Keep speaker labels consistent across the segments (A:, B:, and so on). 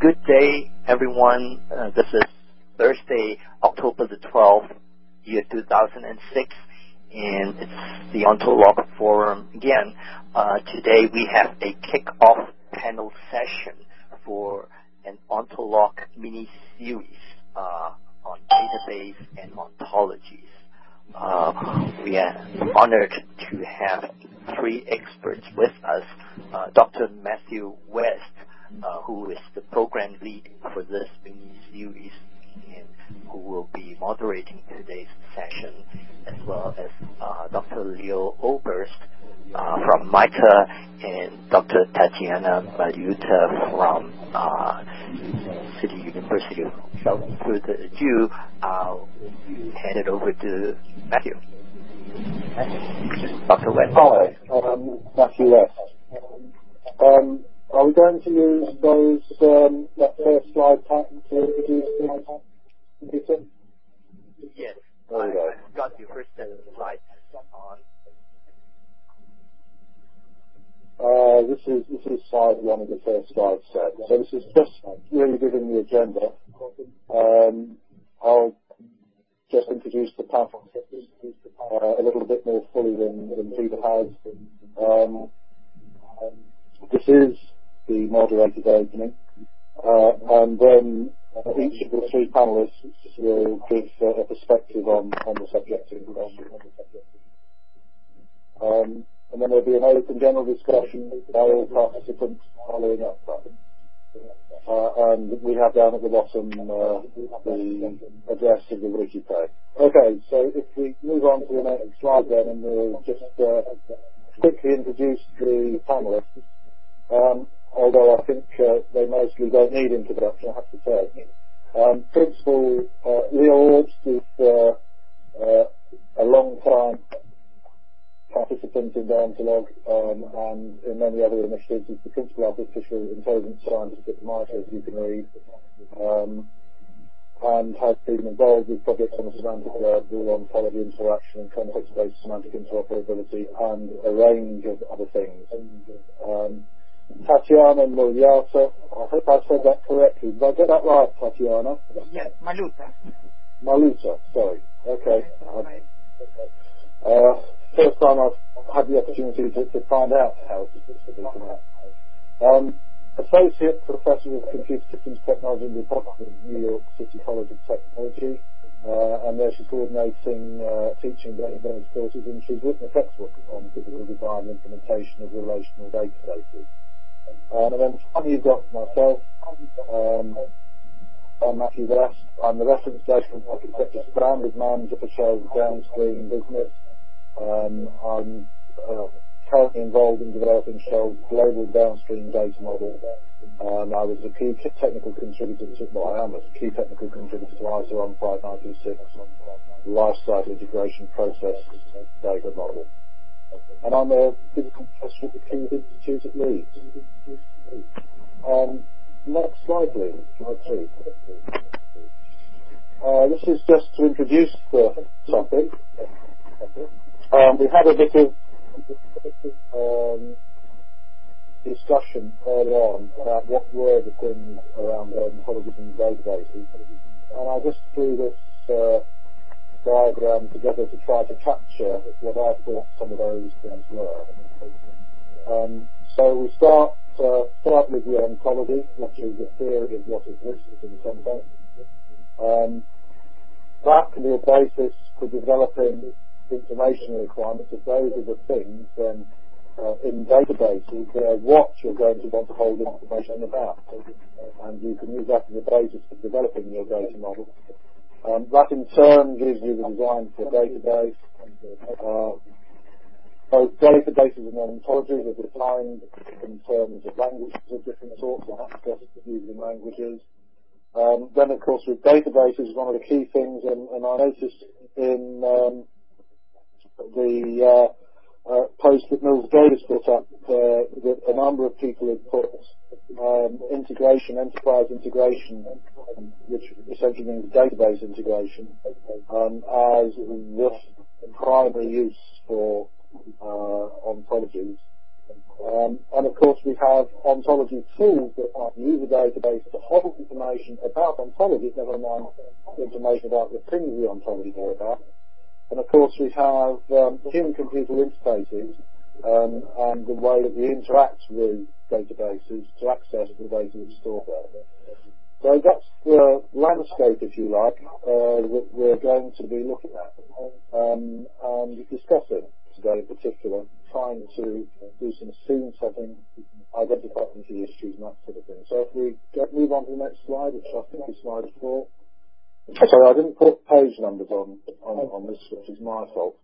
A: good day, everyone. Uh, this is Thursday, October the 12th, year 2006, and it's the Ontolog Forum again. Uh, today we have a kick-off panel session for an Ontolog mini-series uh, on database and ontologies. Uh, we are honored to have three experts with us. Uh, Dr. Matthew West, uh, who is the program lead for this mini-series and who will be moderating today's session, as well as uh, Dr. Leo Obrst uh, from MITRE and Dr. Tatiana Malyuta from uh, City University. Without further ado, I'll hand it over to Matthew. Dr. West.
B: Hi, um, Matthew West. Um, are we going to use those um, that first slide pattern to introduce the computer?
A: Yes.
B: There we go.
A: I've got your first set of slides on.
B: Uh, this is this is slide one of the first slide set. So this is just really giving the agenda. Um, I'll just introduce the panel uh, a little bit more fully than, than Peter has. Um, this is the moderated opening, uh, and then each of the three panelists will give uh, a perspective on, the subject. Um, and then there'll be an open general discussion by all participants following up that. Uh, and we have down at the bottom uh, the address of the wiki page. Okay, so if we move on to the next slide then, and we'll just uh, quickly introduce the panelists. Although I think uh, they mostly don't need introduction, I have to say. Um, Principal uh, Leo Obrst is uh, a long time participant in the Ontolog um, and in many other initiatives. He's the principal artificial intelligence scientist at MITRE, as you can read, um, and has been involved with projects on the semantic web, dual ontology interaction and context-based semantic interoperability, and a range of other things. Um, Tatiana Mulyata, I hope I said that correctly. Did I get that right, Tatiana?
C: Yes, Malyuta.
B: Malyuta, sorry. Okay. Uh, first time I've had the opportunity to, to find out how to that. Um, Associate Professor of Computer Systems Technology in the Department of New York City College of Technology, uh, and there she's coordinating uh, teaching database courses, and she's written a textbook on physical design and implementation of relational databases. Um, and then finally you've got myself, um, I'm Matthew West. I'm the reference data and architecture standard manager for Shell's downstream business. Um, I'm uh, currently involved in developing Shell's global downstream data model. Um, I was a key technical contributor to, well, I am a key technical contributor to ISO 15926 lifecycle integration process data model. And I'm a physical professor at the Keyworth Institute at Leeds. Um, next slide, please. Slide three. Uh, this is just to introduce the topic. Um, we had a bit of um, discussion early on about what were the things around ontologies and databases, and I just threw this uh, diagram together to try to capture what I thought some of those things were. Um, so we start uh, start with the ontology, which is the theory of what exists in some sense. Um, that can be a basis for developing information requirements. If those are the things, then uh, in databases, they're what you're going to want to hold information about. And you can use that as a basis for developing your data model. Um, that in turn gives you the design for a database. Uh, both databases and ontologies are defined in terms of languages of different sorts and access to using languages. Um, then, of course, with databases, one of the key things, and, and I noticed in um, the uh, post that Mills Davis put up uh, that a number of people have put um, integration, enterprise integration, which essentially means database integration, um, as the primary use for uh, ontologies. Um, and of course we have ontology tools that might use a database to hold information about ontology, never mind information about the things the ontology know about. And of course we have um, human-computer interfaces um, and the way that we interact with databases to access the data that's stored there. So that's the landscape, if you like, uh, that we're going to be looking at um, and discussing today in particular, trying to do some scene setting, identify key issues and that sort of thing. So if we get, move on to the next slide, which I think is slide four. Sorry, I didn't put page numbers on, this, which is my fault.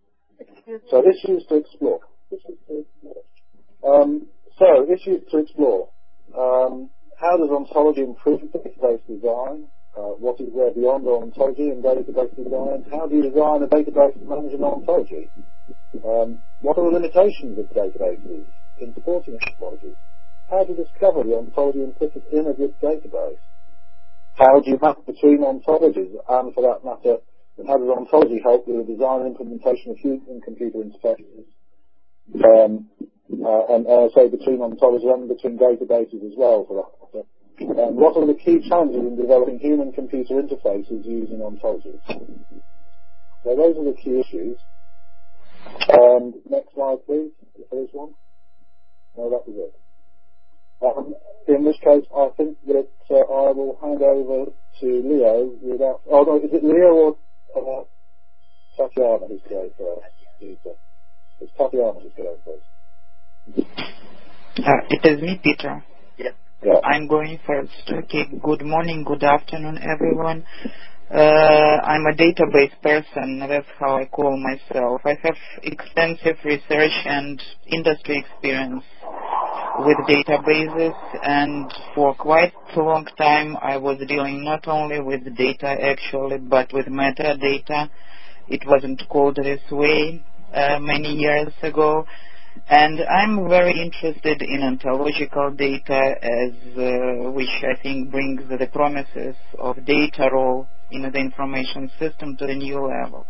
B: So issues to explore. Um, so issues to explore. Um, how does ontology improve database design? Uh, what is there beyond ontology and database design? How do you design a database to manage an ontology? Um, what are the limitations of databases in supporting ontology? How do you discover the ontology implicit in a good database? How do you map between ontologies and, for that matter, how does ontology help with the design and implementation of human-computer interfaces? Um, uh, and uh, say between ontologies and between databases as well, for that matter. Um, what are the key challenges in developing human-computer interfaces using ontologies? So those are the key issues. And next slide, please, there is one. No, that was it. Um, in this case, I think that uh, I will hand over to Leo without. Oh no, is it Leo or uh, Tatiana who's going first? It's Tatiana who's going first.
C: Uh, it is me, Peter.
A: Yep.
B: Yeah.
C: I'm going first. Okay. Good morning, good afternoon, everyone. Uh, I'm a database person. That's how I call myself. I have extensive research and industry experience with databases and for quite a long time I was dealing not only with data actually but with metadata. It wasn't called this way uh, many years ago. And I'm very interested in ontological data as uh, which I think brings the promises of data role in the information system to the new level.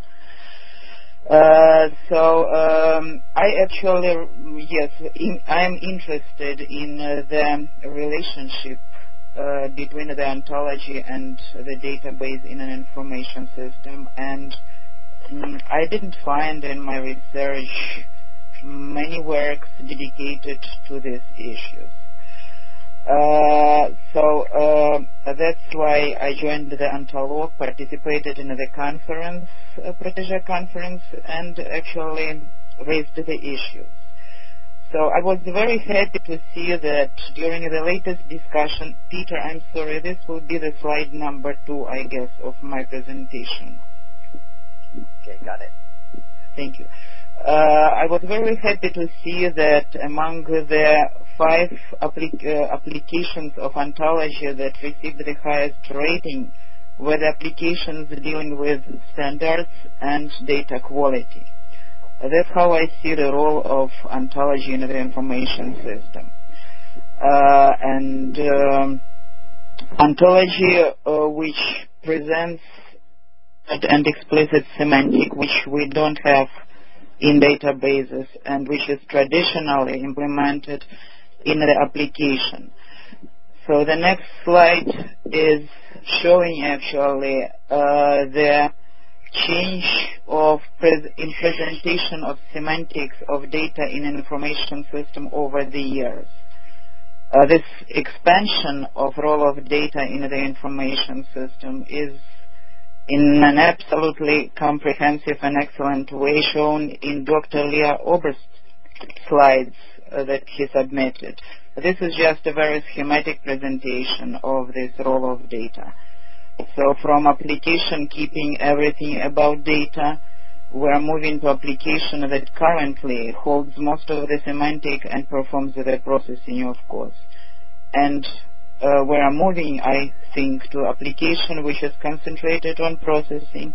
C: Uh, so um, I actually, yes, in, I am interested in uh, the relationship uh, between the ontology and the database in an information system, and um, I didn't find in my research many works dedicated to these issues. Uh, so uh, that's why I joined the Ontolog, participated in the conference, uh, Protege conference, and actually raised the issues. So I was very happy to see that during the latest discussion, Peter, I'm sorry, this will be the slide number two, I guess, of my presentation.
A: Okay, got it.
C: Thank you. Uh, I was very happy to see that among the five uh, applications of ontology that received the highest rating were the applications dealing with standards and data quality. Uh, that's how I see the role of ontology in the information system. Uh, and um, ontology, uh, which presents an explicit semantic, which we don't have in databases and which is traditionally implemented in the application. So the next slide is showing actually uh, the change of in presentation of semantics of data in an information system over the years. Uh, this expansion of role of data in the information system is in an absolutely comprehensive and excellent way shown in Dr. Leah Obrst's slides that he submitted. This is just a very schematic presentation of this role of data. So from application keeping everything about data, we're moving to application that currently holds most of the semantic and performs the processing, of course. And uh, we are moving, I think, to application which is concentrated on processing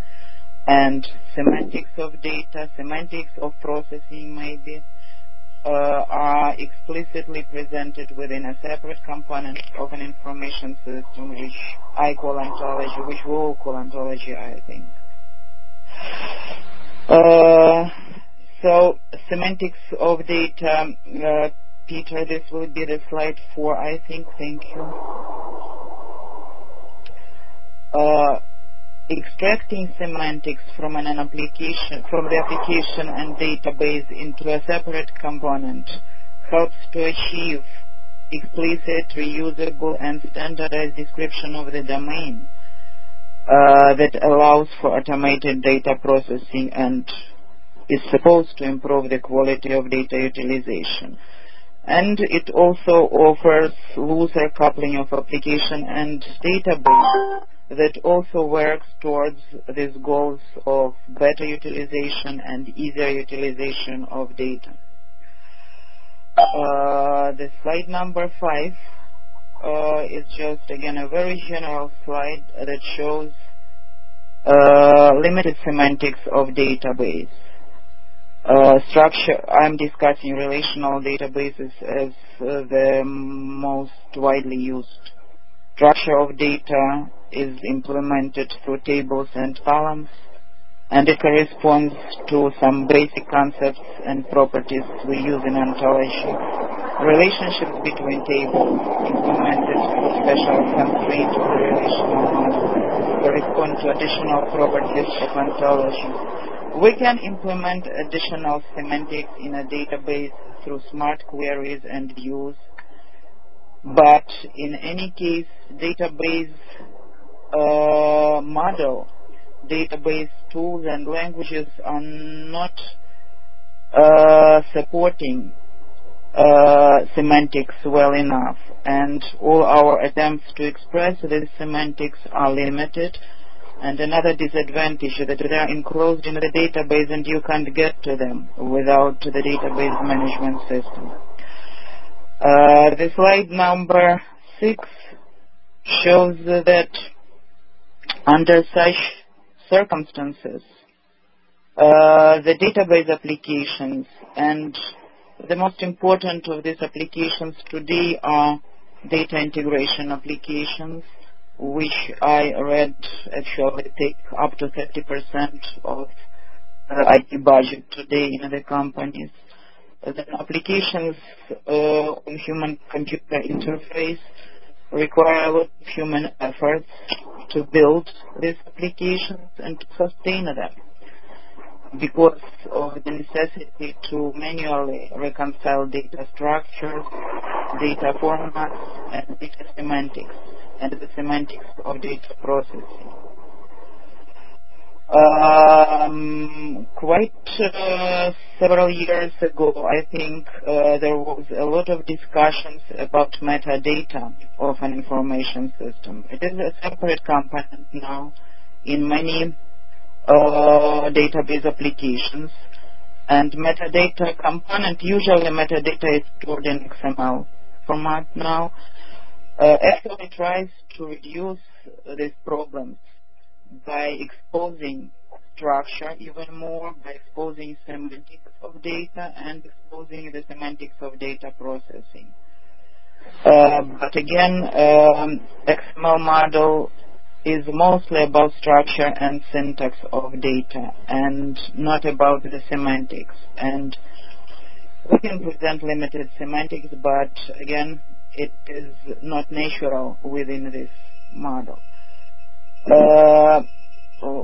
C: and semantics of data, semantics of processing maybe, uh, are explicitly presented within a separate component of an information system which I call ontology, which we all call ontology, I think. Uh, so semantics of data uh, Peter, this will be the slide four, I think. Thank you. Uh, extracting semantics from an application, from the application and database into a separate component helps to achieve explicit, reusable, and standardized description of the domain uh, that allows for automated data processing and is supposed to improve the quality of data utilization. And it also offers looser coupling of application and database that also works towards these goals of better utilization and easier utilization of data. Uh, the slide number five uh, is just again a very general slide that shows uh, limited semantics of database. Uh, structure, I'm discussing relational databases as uh, the most widely used. Structure of data is implemented through tables and columns, and it corresponds to some basic concepts and properties we use in ontology. Relationships between tables implemented through special constraints of the relational model correspond to additional properties of ontology. We can implement additional semantics in a database through smart queries and views, but in any case, database uh, model, database tools and languages are not uh, supporting uh, semantics well enough and all our attempts to express these semantics are limited and another disadvantage is that they are enclosed in the database and you can't get to them without the database management system. Uh, the slide number six shows that under such circumstances, uh, the database applications and the most important of these applications today are data integration applications, which I read actually take up to 30% of uh, IT budget today in the companies. The applications uh, on human-computer interface require a lot of human efforts to build these applications and to sustain them because of the necessity to manually reconcile data structures, data formats, and data semantics, and the semantics of data processing. Um, quite uh, several years ago, I think uh, there was a lot of discussions about metadata of an information system. It is a separate component now in many uh, database applications, and metadata component, usually metadata is stored in XML format now, uh, actually tries to reduce these problems by exposing structure even more, by exposing semantics of data and exposing the semantics of data processing. Uh, but again, um, XML model is mostly about structure and syntax of data and not about the semantics. And we can present limited semantics, but again, it is not natural within this model. Uh,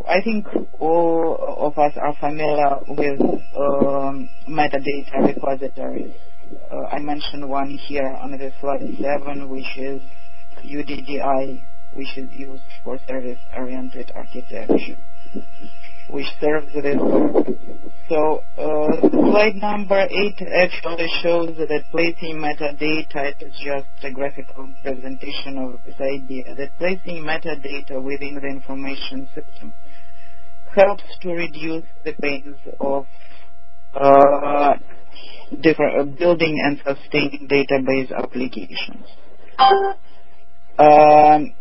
C: I think all of us are familiar with um, metadata repositories. Uh, I mentioned one here on the slide 7, which is UDDI, which is used for service-oriented architecture which serves purpose. So uh, slide number 8 actually shows that placing metadata is just a graphical presentation of this idea, that placing metadata within the information system helps to reduce the pains of uh, uh, building and sustaining database applications. Um,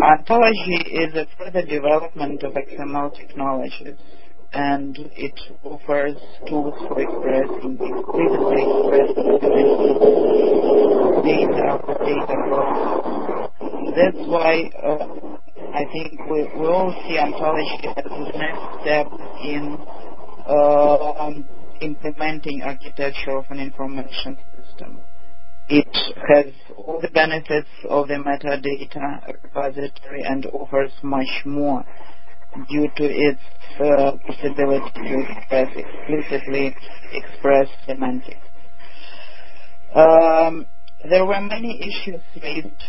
C: Ontology is a further development of XML technologies, and it offers tools for expressing, explicitly expressing data or data flows. That's why uh, I think we, we all see ontology as the next step in uh, implementing architecture of an information system. It has all the benefits of the metadata repository and offers much more due to its uh, possibility to express explicitly express semantics. Um, there were many issues raised.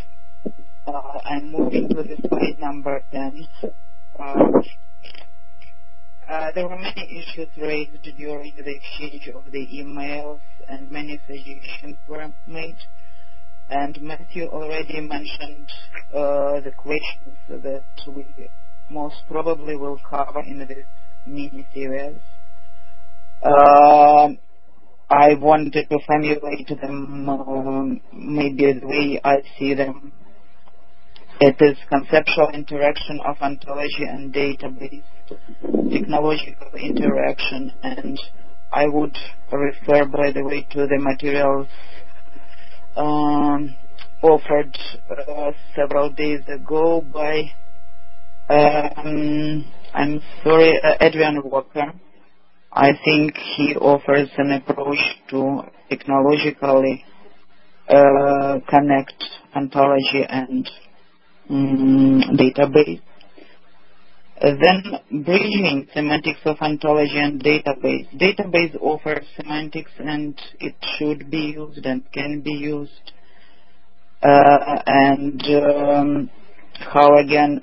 C: Uh, I'm moving to the slide number 10. Uh, there were many issues raised during the exchange of the emails and many suggestions were made. And Matthew already mentioned uh, the questions that we most probably will cover in this mini-series. Uh, I wanted to formulate them um, maybe the way I see them. It is conceptual interaction of ontology and database technological interaction and I would refer by the way to the materials um, offered uh, several days ago by um, I'm sorry uh, Adrian Walker. I think he offers an approach to technologically uh, connect ontology and database then bridging semantics of ontology and database. Database offers semantics and it should be used and can be used. Uh, and um, how again,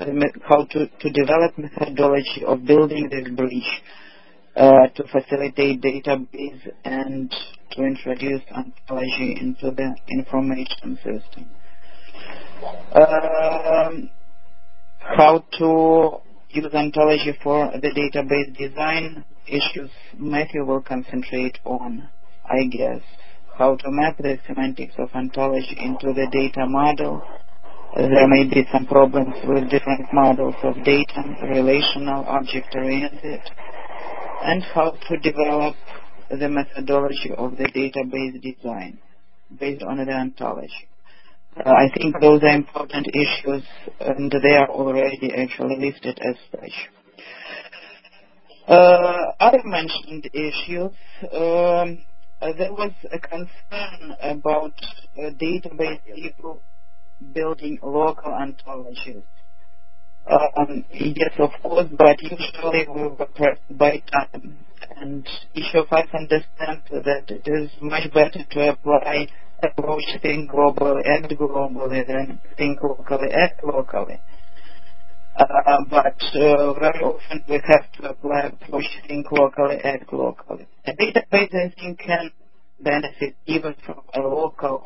C: how to, to develop methodology of building this bridge uh, to facilitate database and to introduce ontology into the information system. Um, how to use ontology for the database design issues Matthew will concentrate on, I guess, how to map the semantics of ontology into the data model. There may be some problems with different models of data, relational, object-oriented, and how to develop the methodology of the database design based on the ontology. Uh, I think those are important issues and they are already actually listed as such. Uh, other mentioned issues, um, uh, there was a concern about uh, database people building local ontologies. Um, yes, of course, but usually we were pressed by time. And each of us understands that it is much better to apply approach think globally, and globally, then think locally, act locally. Uh, but uh, very often we have to apply approach think locally, act locally. A database, I think, can benefit even from a local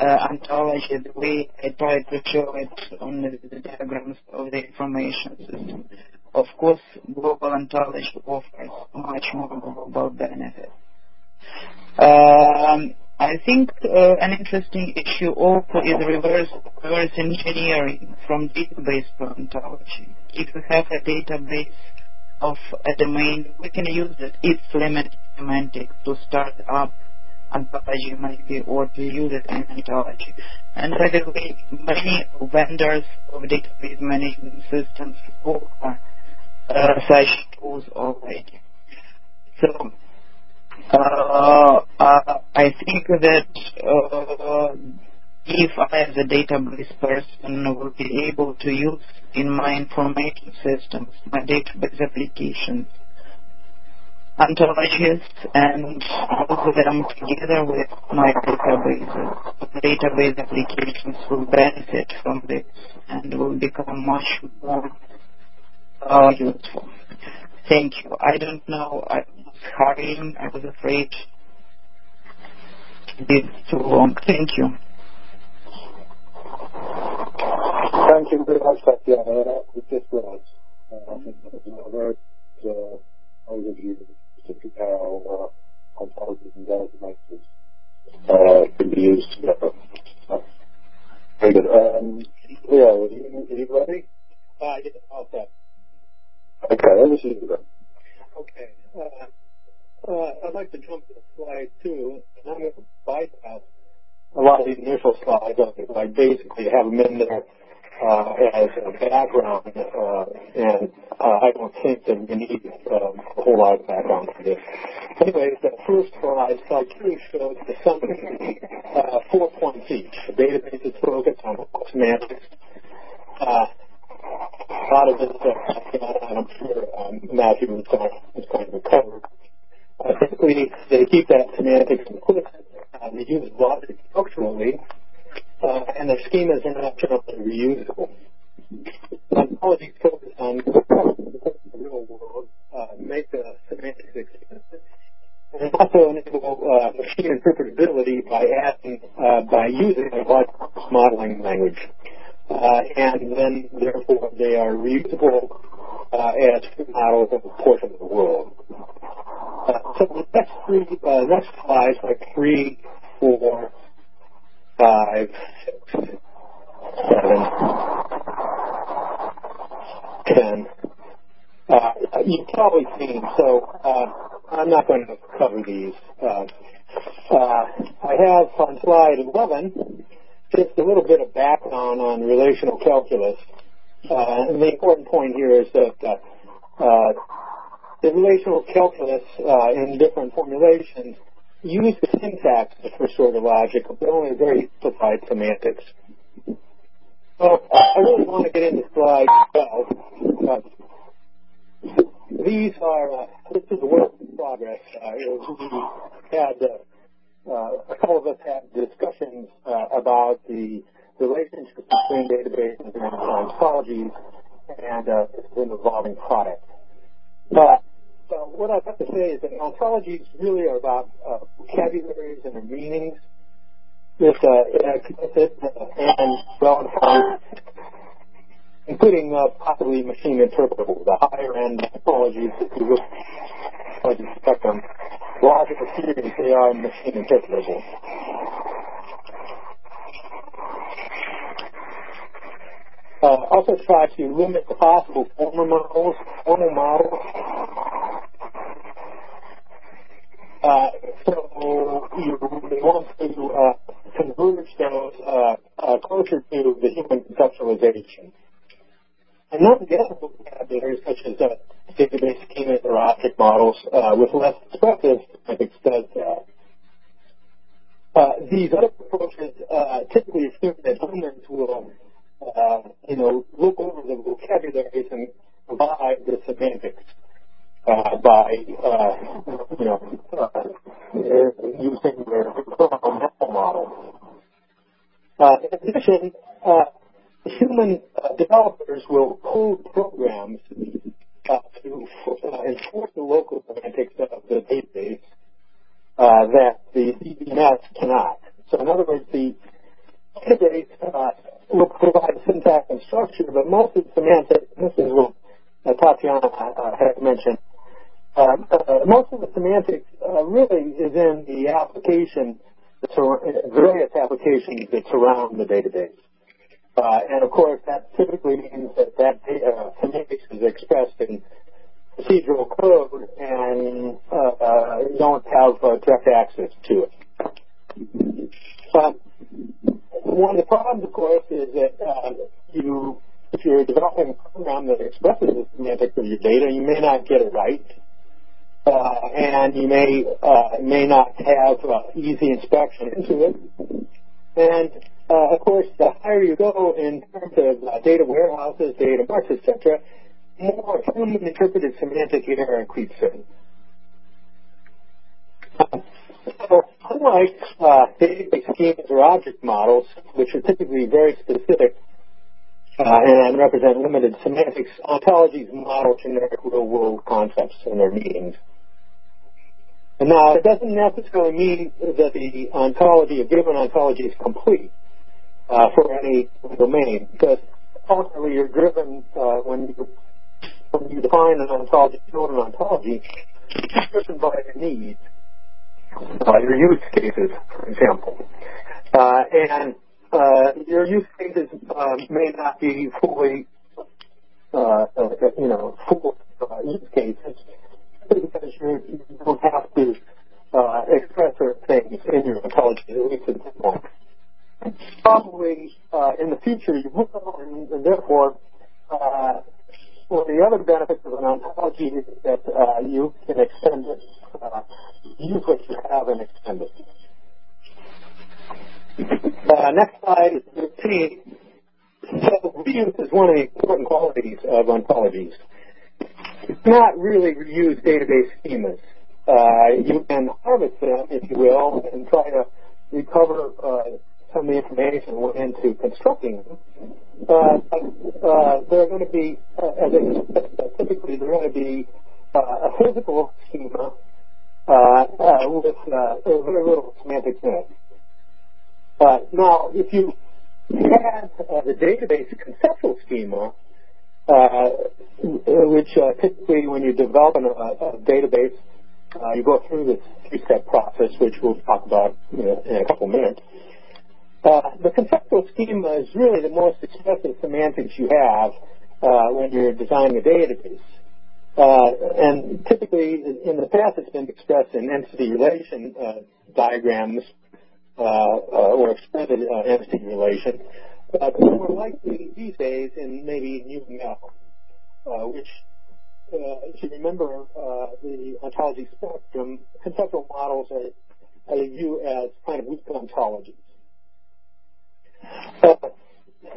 C: uh, ontology, the way I tried to show it on the, the diagrams of the information system. Of course, global ontology offers much more global benefit. Um, I think uh, an interesting issue also is reverse, reverse engineering from database to ontology. If we have a database of a domain, we can use it, its limited semantics to start up ontology maybe or to use it in ontology. And by the way, many vendors of database management systems offer uh, such tools already. So uh, uh, I think that uh, if I as a database person will be able to use in my information systems, my database applications, ontologies and move them together with my databases. Database applications will benefit from this and will become much more uh, useful. Thank you. I don't know. I was. I was afraid to be too long. Thank you.
B: Thank you very much, Tatiana. It just was. Uh, I think that was a very good uh, overview of how uh, ontologies and databases uh, can be used together. Uh, very good. Um, Leo, are you, are you ready?
D: Uh, yes, all set.
B: Okay, over to you then.
D: Okay. Uh, uh, I'd like to jump to slide two, and I'm going to bypass a lot of the initial slides. I basically have them in there uh, as a background, uh, and uh, I don't think that we need um, a whole lot of background for this. Anyway, the first slide, slide two, shows the summary, uh, four points each. The database is focused on semantics. Uh, a lot of this stuff, and I'm sure um, Matthew is is going to cover. Uh, typically, they keep that semantics implicit. Uh, they use logic structurally, uh, and their schemas are not generally reusable. Ontologies focus on the real world, uh, make the semantics explicit, and also enable uh, machine interpretability by adding, uh, by using a logic modeling language. Uh, and then, therefore, they are reusable uh, as models of a portion of the world. Uh, so the next three, uh, next slides, like three, four, five, six, seven, ten. Uh, you've probably seen, so uh, I'm not going to cover these. Uh, uh, I have on slide 11 just a little bit of background on relational calculus. Uh, and the important point here is that uh, uh, the relational calculus uh, in different formulations use the syntax for sort of logic, but only very simplified semantics. So I really want to get into slide 12. these are, this is a work in progress. we had uh, a couple of us had discussions uh, about the relationship between databases and ontologies, and uh, it's an evolving product. But so what I'd have to say is that ontologies really are about uh, vocabularies and meanings with uh, and well-defined, including uh, possibly machine interpretable, the higher end ontologies, if you will, spectrum logical theories, they are machine interpretable. Uh, also try to limit the possible formal models, formal models. Uh, so you want to uh, converge those uh, uh, closer to the human conceptualization. And not get vocabulary such as uh, database schemas or object models uh, with less expressive semantics does that. Uh, these other approaches uh, typically assume that humans will, uh, you know, look over the vocabularies and provide the semantics uh, by, uh, you know, using their mental model. in addition, human developers will code programs uh, to uh, enforce the local semantics of the database uh, that the DBMS cannot. So in other words, the database uh, will provide syntax and structure, but most of the semantics, this is what uh, Tatiana uh, had mentioned, most of the semantics really is in the application, the various applications that surround the database. Uh, and of course, that typically means that that uh, semantics is expressed in procedural code and uh, uh, don't have uh, direct access to it. But one of the problems, of course, is that uh, you, if you're developing a program that expresses the semantics of your data, you may not get it right. Uh, and you may uh, may not have uh, easy inspection into it. And uh, of course, the higher you go in terms of uh, data warehouses, data marts, etc., more human interpreted semantic error creeps in. So, unlike uh, database schemas or object models, which are typically very specific uh, and represent limited semantics, ontologies model generic real-world concepts in their meanings. And now, it doesn't necessarily mean that the ontology, a given ontology, is complete uh, for any domain because ultimately you're driven uh, when you when you define an ontology, build an ontology, you're driven by your needs, by your use cases, for example, uh, and uh, your use cases uh, may not be fully, uh, uh, you know, full use cases because you don't have to express certain things in your ontology, at least at this moment. probably uh, in the future you will, and, and therefore, uh, of the other benefits of an ontology is that uh, you can extend it, uh, use what you have and extend it. Uh, next slide is 13. So reuse is one of the important qualities of ontologies. It's not really reuse database schemas. Uh, you can harvest them, if you will, and try to recover uh, some of the information went into constructing them. Uh, uh, they're going to be, uh, as I typically, they're going to be uh, a physical schema with very little semantic in it. now, if you had the database conceptual schema, which typically when you develop a, a database, you go through this three-step process, which we'll talk about in a couple minutes. Uh, the conceptual schema is really the most expressive semantics you have uh, when you're designing a database. Uh, and typically, in the past, it's been expressed in entity relation uh, diagrams uh, uh, or expanded entity relation. More likely these days in maybe UML, which, if you remember the ontology spectrum, conceptual models are, viewed as kind of weak ontologies. Uh,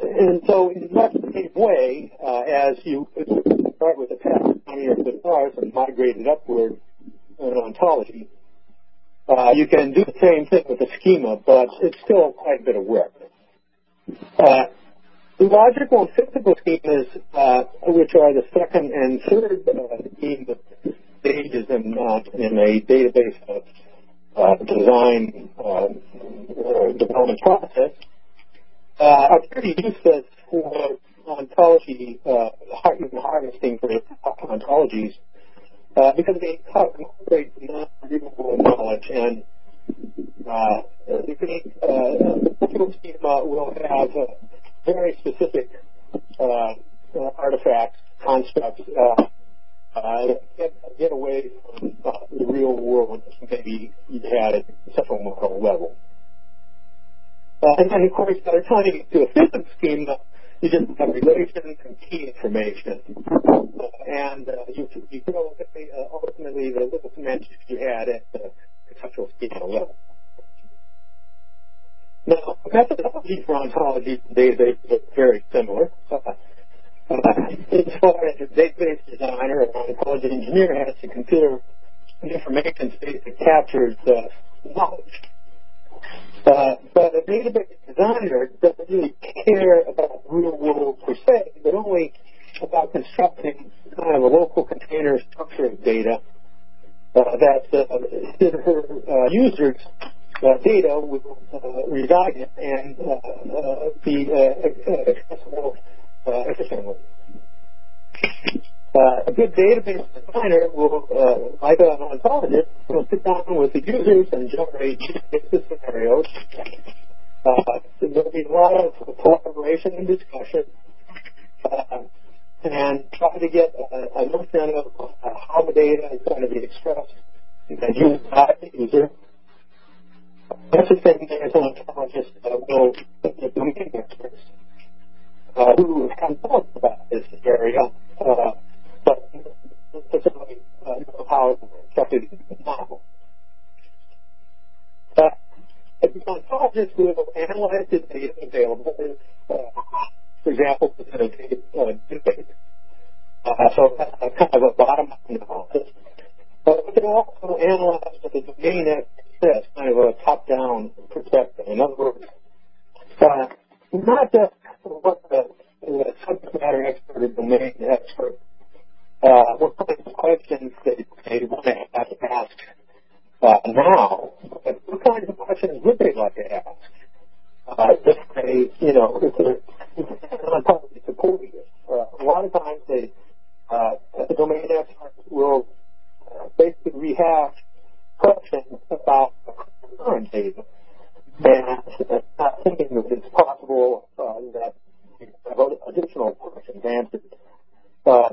D: and so in much the same way uh, as you start with a path linear to stars and migrate it upward in an ontology, uh, you can do the same thing with a schema, but it's still quite a bit of work. Uh, logical and physical schemas, uh, which are the second and third uh, stages in, uh, in a database design development process, uh, are pretty useless for ontology, uh, harvesting for ontologies, uh, because they incorporate non-readable knowledge and uh, the uh, schema will have uh, very specific uh, artifacts, constructs, uh, uh, get, away from the real world maybe you had at the central model level. And then, of course, by the time you get to a physics schema, you just have relations and key information. And uh, you, you go uh, ultimately the little semantics you had at the conceptual schema level. Now, methodology for ontology database is very similar. Uh, as far as a database designer or ontology engineer has to consider information space that captures uh, knowledge uh, but a database designer doesn't really care about real world per se, but only about constructing kind of a local container structure of data that uh, or her uh, users' uh, data will uh, reside in and uh, be accessible efficiently. Uh, a good database designer will, uh, like an ontologist, will sit down with the users and generate scenarios. Uh, there'll be a lot of collaboration and discussion, uh, and try to get a, a notion of uh, how the data is going to be expressed and used by the user. That's the thing as an ontologist uh, will the domain experts uh, who have thought about this area uh, but specifically uh, know how it's constructed now. Uh, a ontologist will analyze the data available, uh, for example, within a data uh. Uh, so a kind of a bottom-up analysis. But we can also analyze the domain says, kind of a top-down perspective. In other words, uh, not just what the, the subject matter expert or domain expert uh, what kinds of questions they, they want to ask uh, now, but what kinds of questions would they like to ask? Uh, if they, you know, if they're the supporting it. Uh, a lot of times they, uh, the domain experts will uh, basically rehash questions about current data and not thinking that it's possible uh, that additional questions answered uh,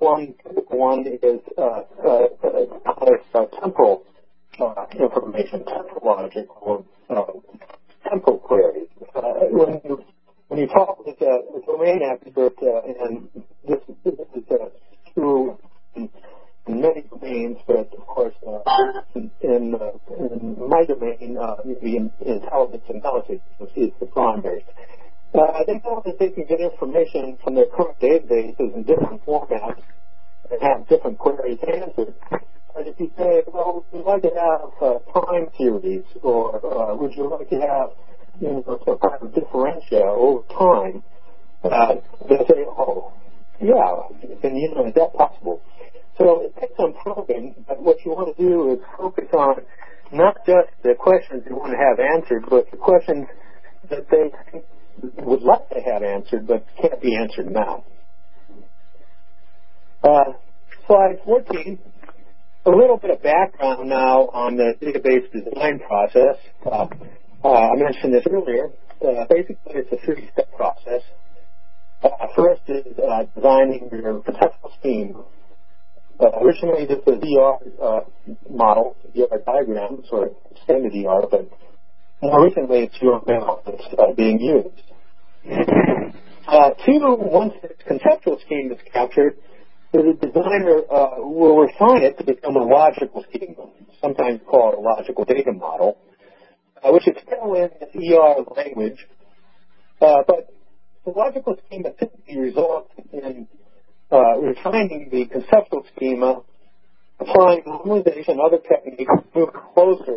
D: one one is uh, uh, uh, temporal uh, information, temporal logic, or uh, temporal queries. Uh, when you when you talk with uh, a, a domain expert, uh, and this, this is uh, true in, in many domains, but of course uh, in, uh, in, my domain, the intelligence and analysis is the primary. they tell us they can get information from their current databases in different formats and have different queries answered. If you say, well, would you like to have uh, time series, or uh, would you like to have you know, some kind of differential over time, uh, they say, oh, yeah, and you know, is that possible? So it takes some probing, but what you want to do is focus on not just the questions you want to have answered, but the questions that they would like to have answered, but can't be answered now. Uh, slide 14, a little bit of background now on the database design process. Uh, uh, I mentioned this earlier. Uh, basically, it's a three-step process. Uh, first is uh, designing your conceptual scheme. Uh, originally, this was ER model, ER diagram, sort of extended ER, but more recently, it's your UML that's being used. two, once the conceptual scheme is captured, the designer uh, will refine it to become a logical scheme, sometimes called a logical data model, uh, which is still in the ER language, uh, but the logical schema typically results in uh, refining the conceptual schema, applying normalization, and other techniques, to move closer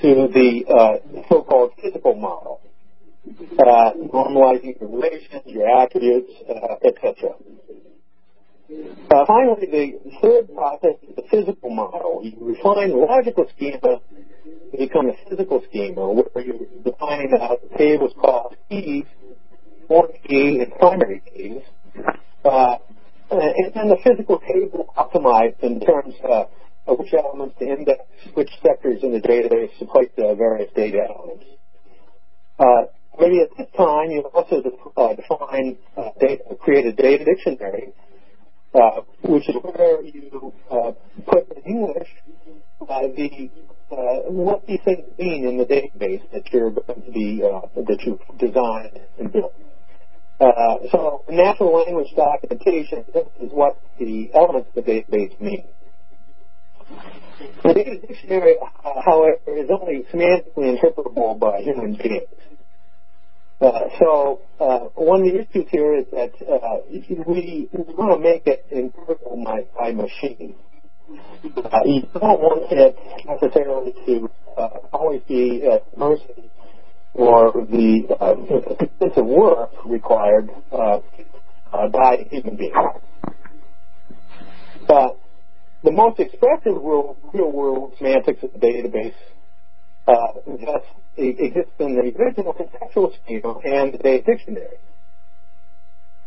D: to the uh, so-called physical model, uh, normalizing your relations, your attributes, etc. Uh, finally, the third process is the physical model. You refine the logical schema to become a physical schema where you're defining out tables called keys, foreign key, and primary keys. Uh, and then the physical table optimized in terms uh, of which elements to index, which sectors in the database to place the various data elements. Uh, maybe at this time, you also uh, define, uh, data, create a data dictionary uh, which is where you uh, put in English uh, the uh, what these things mean in the database that you're going to be uh, that you've designed and built. Uh, so natural language documentation is what the elements of the database mean. The data dictionary, however, is only semantically interpretable by human beings. Uh, so uh, one of the issues here is that uh, we, we want to make it interpretable by, by machine. Uh, you don't want it necessarily to uh, always be at mercy or the uh, extensive work required by a human being. But the most expressive real, real world semantics of the database uh, exists in the original conceptual schema and the data dictionary.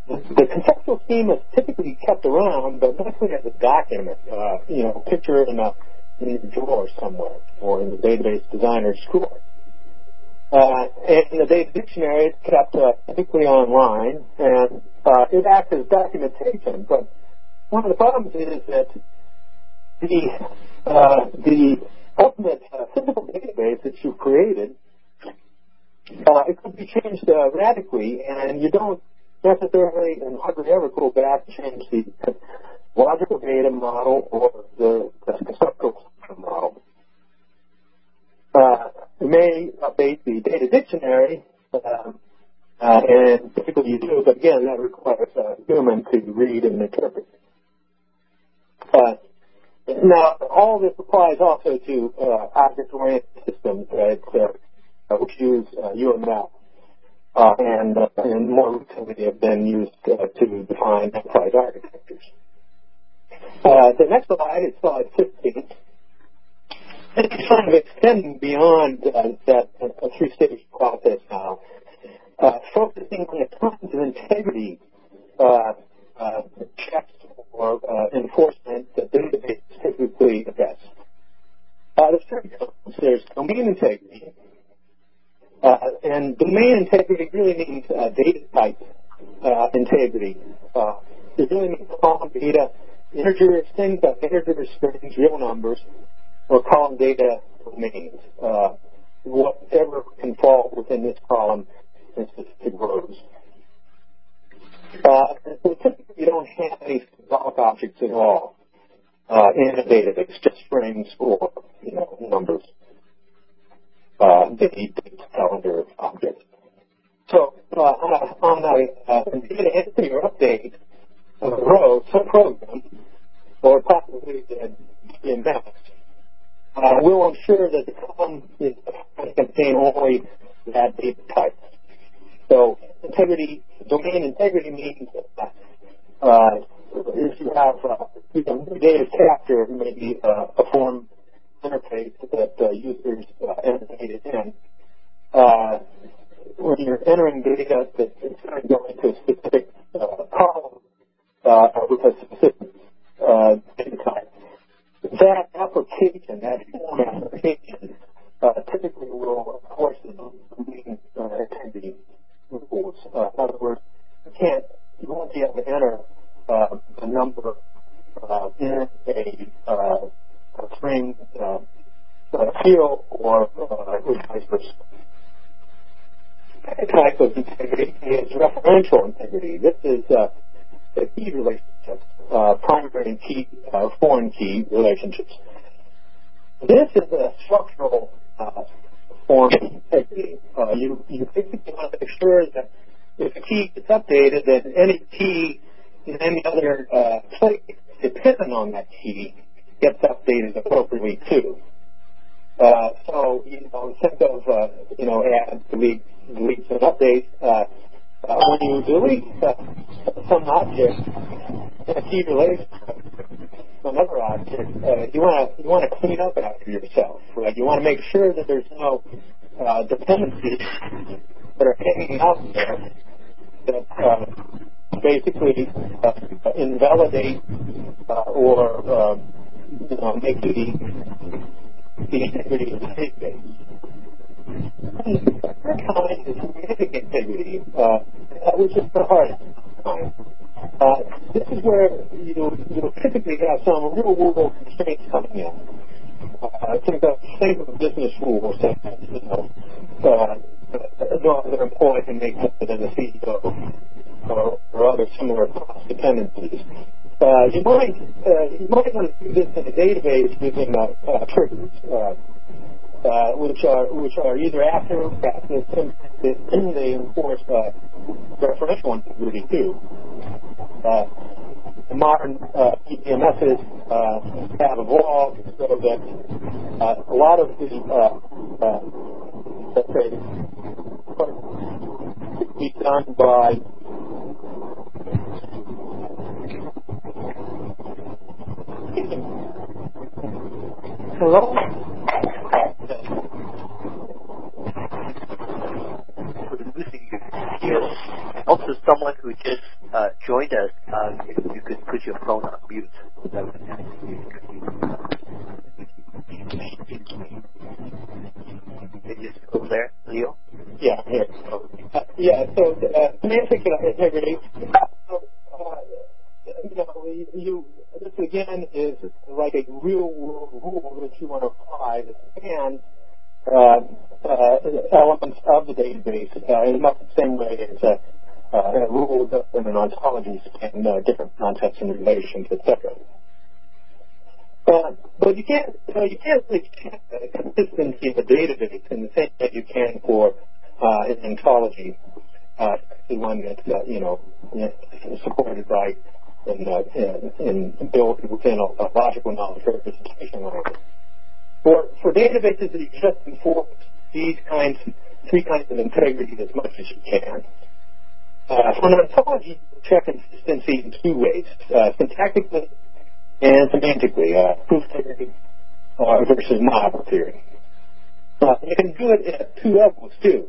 D: The conceptual schema is typically kept around, but mostly as a document, uh, you know, picture in a, in a drawer somewhere or in the database designer's drawer. Uh, and the data dictionary is kept uh, typically online, and uh, it acts as documentation. But one of the problems is that the uh, the ultimate uh, physical database that you've created, uh, it could be changed uh, radically, and you don't necessarily and hardly ever go back and change the logical data model or the, the conceptual model. Uh, you may update the data dictionary, um, uh, and typically you do, but again, that requires a human to read and interpret. Uh, now, all this applies also to uh, object-oriented systems that, uh, which use uh, UML. Uh, and, uh, and more recently have been used uh, to define enterprise architectures. the next slide is slide 15. It's kind of extending beyond that three-stage process now, focusing on the kinds of integrity checks or enforcement that database typically address. Uh, there's three components. There's domain integrity, uh, and domain integrity really means uh, data type uh, integrity. Uh, it really means column data, integers, things like integers, strings, real numbers, or column data domains. Uh, whatever can fall within this column in specific rows. Uh, so typically you don't have any symbolic objects at all uh, in a database, just strings or you know numbers. Uh, date, calendar objects. So uh, on a, uh, data entry or update of a row, program, or possibly the DMS, uh, will ensure that the column is contain only that data type. So integrity, domain integrity means that uh, if you have uh, you know, data capture, maybe uh, a form interface that uh, users uh, enter in, uh, when you're entering data that is going to go into a specific uh, column uh, with a specific uh, data type, that application, that application, uh, typically will enforce the uh, integrity rules. Uh, in other words, you can't, you won't be able to enter uh, a number uh, in a, uh, a string uh, field or uh, vice versa. Second type of integrity is referential integrity. This is uh, the key relationships, uh, primary and key, uh, foreign key relationships. This is a structural uh, form of integrity. Uh, you, you basically want to make sure that if a key gets updated, that any key in any other uh, place dependent on that key gets updated appropriately too. Uh, so, you know, think of, uh, you know, add, delete, delete and update. Uh, uh, when you delete uh, some object a key relationship to another object, uh, you want to you want to clean up after yourself, right? You want to make sure that there's no uh, dependencies that are hanging out there that uh, basically uh, invalidate uh, or uh, make the integrity of the database. The third kind is semantic integrity, uh, which is the hardest kind. Uh, this is where you know, you'll typically have some real world constraints coming in. Uh, think of think of business rules that you know uh, no other employee can make more than the CEO or, or other similar cost dependencies. Uh, you might uh, you might want to do this in a database using uh, uh, triggers, uh, uh, which are which are either after practice and they enforce uh, referential integrity too. Uh, the modern uh, DBMSs uh, have evolved so that uh, a lot of the uh, uh, let's say be done by Hello?
A: Also, someone who just uh, joined us, uh, if you could put your phone on mute. That would be nice. You still there, Leo?
D: Yeah, here. Uh, yeah, so uh, semantic integrity. Again is like a real world rule that you want to apply to span uh, uh, elements of the database uh, in much the same way as uh, uh, a rule in an ontology span uh, different concepts and relations, etc. But you can't you can't really check consistency of the database in the same way you can for uh, an ontology, uh, one that's you know supported by and, built within a, a logical knowledge representation language. For, for databases that exist enforce these kinds, three kinds of integrity as much as you can. Uh, for an ontology, check consistency in two ways, uh, syntactically and semantically, uh, proof theory uh, versus model theory. Uh, you can do it at two levels too.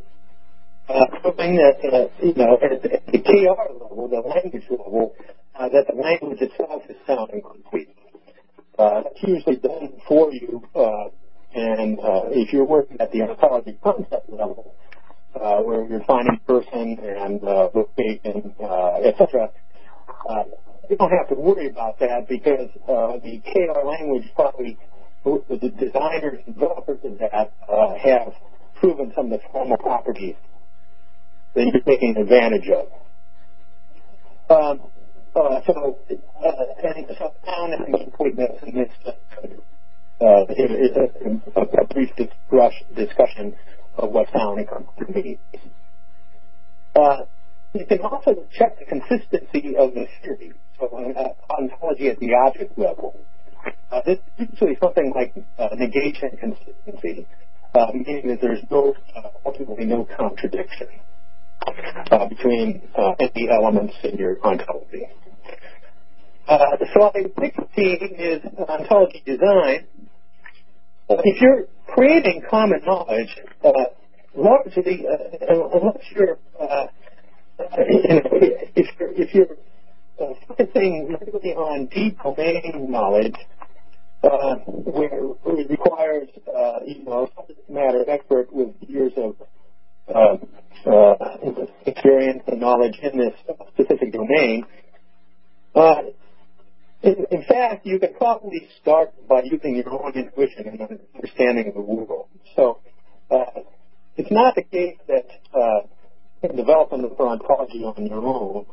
D: Uh, proving that, uh, you know, at, at the KR level, the language level, uh, that the language itself is sound and complete. Uh, usually done for you, uh, and uh, if you're working at the ontology concept level, uh, where you're finding person and uh, location, uh, etc., you don't have to worry about that because uh, the KR language probably the designers and developers of that uh, have proven some of the formal properties that you're taking advantage of. Uh, so, uh, and so this uh, is a, brief discussion of what sound means. Uh, you can also check the consistency of the theory, so uh, ontology at the object level. Uh, this is usually something like uh, negation consistency, uh, meaning that there's no, uh, ultimately no contradiction uh, between uh, any elements in your ontology. Uh, slide 16 is ontology design. If you're creating common knowledge, uh, largely, uh, unless you're, uh, if you're, if you're uh, focusing really on deep domain knowledge, uh, where, it requires, uh, you know, subject matter expert with years of uh, uh, experience and knowledge in this specific domain. Uh, in, in, fact, you can probably start by using your own intuition and understanding of the world. So uh, it's not the case that uh, you ontology on your own.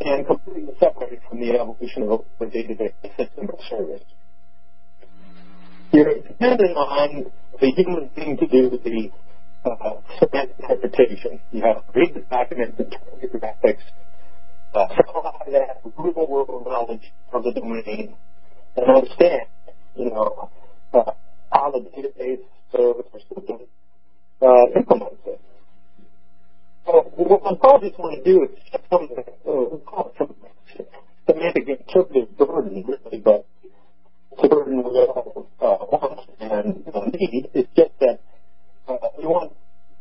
D: And completely separated from the evolution of a database system of service. You're dependent on the human being to do the uh, interpretation. You have to read the document, interpret the graphics, uh, that real world knowledge of the domain, and understand, you know, uh, how the database service or system uh, implements it. So what ontologists want to do is some, uh, we call some semantic interpretive burden, really, but it's burden we all uh, want and uh, need. It's just that uh, we want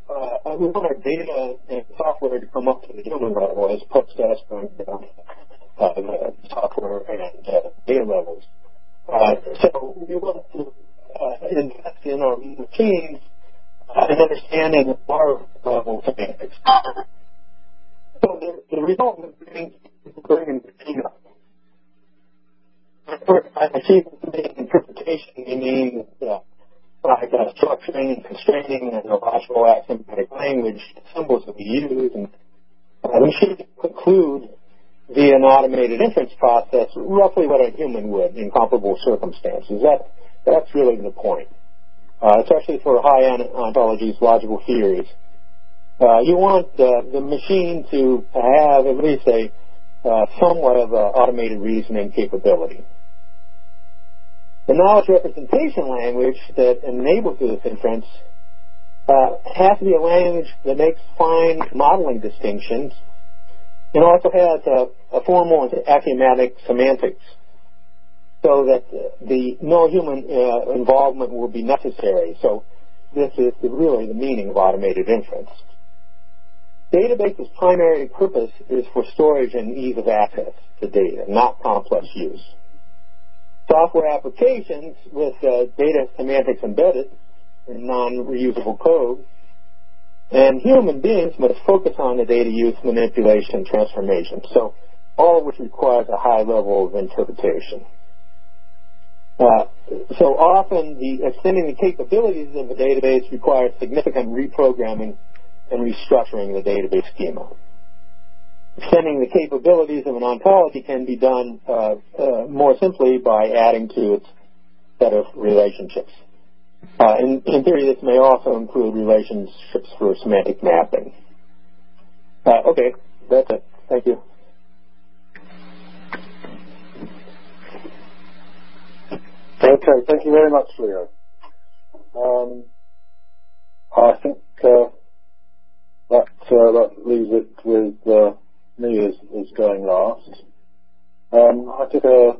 D: uh, we want our data and software to come up to the human level as opposed to us going down uh, the software and uh, data levels. Uh, so we want to uh, invest in our machines and understanding of our level semantics. So the, the result of bringing, bringing the data. By achieving interpretation, we mean uh, like uh, structuring and constraining and the logical axiomatic language symbols that we use. And uh, we should conclude via an automated inference process roughly what a human would in comparable circumstances. That, that's really the point. Uh, especially for high-end ontologies, logical theories. Uh, you want the machine to have at least a uh, somewhat of automated reasoning capability. The knowledge representation language that enables this inference uh, has to be a language that makes fine modeling distinctions and also has a, a formal and axiomatic semantics so that the no human uh, involvement will be necessary. So this is the, really the meaning of automated inference. Database's primary purpose is for storage and ease of access to data, not complex use. Software applications with uh, data semantics embedded in non-reusable code and human beings must focus on the data use, manipulation, transformation. So all which requires a high level of interpretation. Uh, so often the extending the capabilities of a database requires significant reprogramming and restructuring the database schema. Extending the capabilities of an ontology can be done uh, uh, more simply by adding to its set of relationships. Uh, in, in, theory, this may also include relationships for semantic mapping. Uh, okay, that's it. Thank you.
B: Okay, thank you very much, Leo. Um, I think uh, that uh, that leaves it with uh, me as, going last. Um, I took a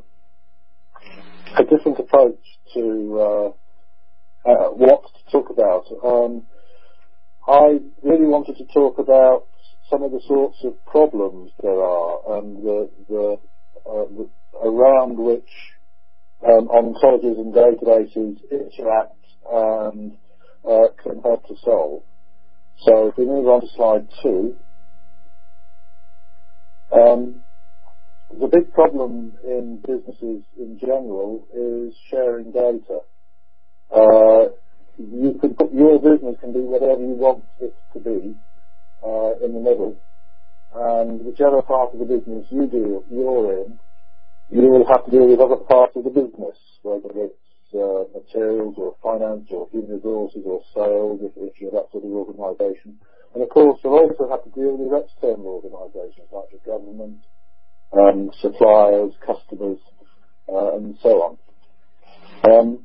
B: a different approach to what to talk about. Um, I really wanted to talk about some of the sorts of problems there are and the, the, the around which ontologies and databases interact and uh, can help to solve. So if we move on to slide two, um, the big problem in businesses in general is sharing data. Uh, your business can be whatever you want it to be uh, in the middle, and whichever part of the business you do you're in, you will have to deal with other parts of the business, whether it's uh, materials or finance or human resources or sales if, you're that sort of organisation. And of course, you'll also have to deal with external organisations like the government, um, suppliers, customers, uh, and so on. Um,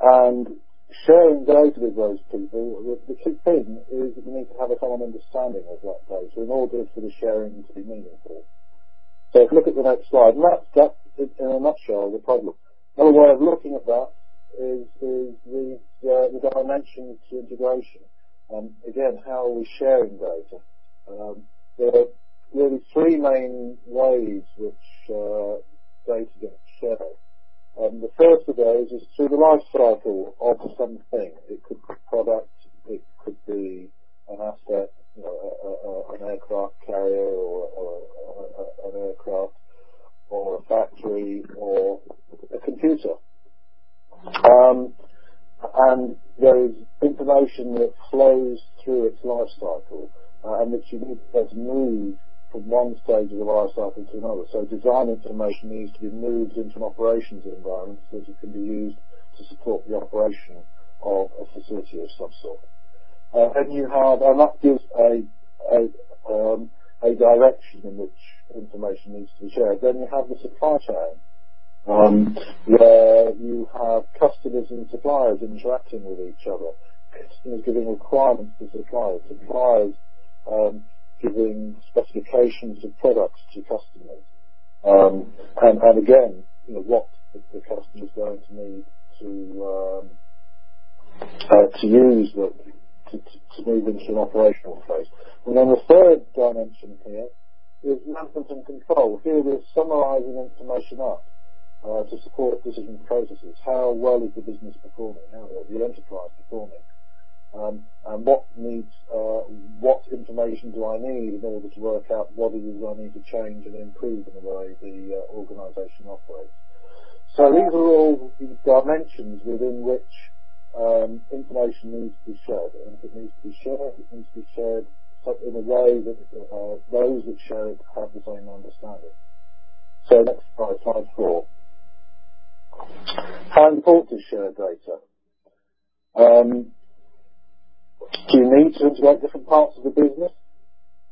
B: and sharing data with those people, the key thing is that you need to have a common understanding of that data in order for the sharing to be meaningful. So if you look at the next slide, and that's, that's in a nutshell the problem. Another way of looking at that is, is the, uh, the dimensions to integration. Um, again, how are we sharing data? Um, there are really three main ways which uh, data gets shared. Um, the first of those is through the life cycle of something. It could be a product, it could be an asset, you know, a, a, an aircraft carrier or, or a, an aircraft or a factory or a computer. Um, and there is information that flows through its life cycle uh, and which you need to move from one stage of the life cycle to another. So design information needs to be moved into an operations environment so that it can be used to support the operation of a facility of some sort. Uh, and you have, and that gives a, a, um, a direction in which information needs to be shared. Then you have the supply chain um, where you have customers and suppliers interacting with each other, customers giving requirements to suppliers, suppliers um, giving specifications of products to customers, and, again, you know, what the, customer is going to need to uh, to use the, to, to, move into an operational phase. And then the third dimension here is management and control. Here we're summarising information up uh, to support decision processes. How well is the business performing? How is the enterprise performing? Um, and what needs, uh, what information do I need in order to work out what it is I need to change and improve in the way the uh, organisation operates? So these are all the dimensions within which um, information needs to be shared. And if it needs to be shared, it needs to be shared in a way that uh, those that share it have the same understanding. So next slide, slide four. How important is shared data? Um, do you need to integrate different parts of the business?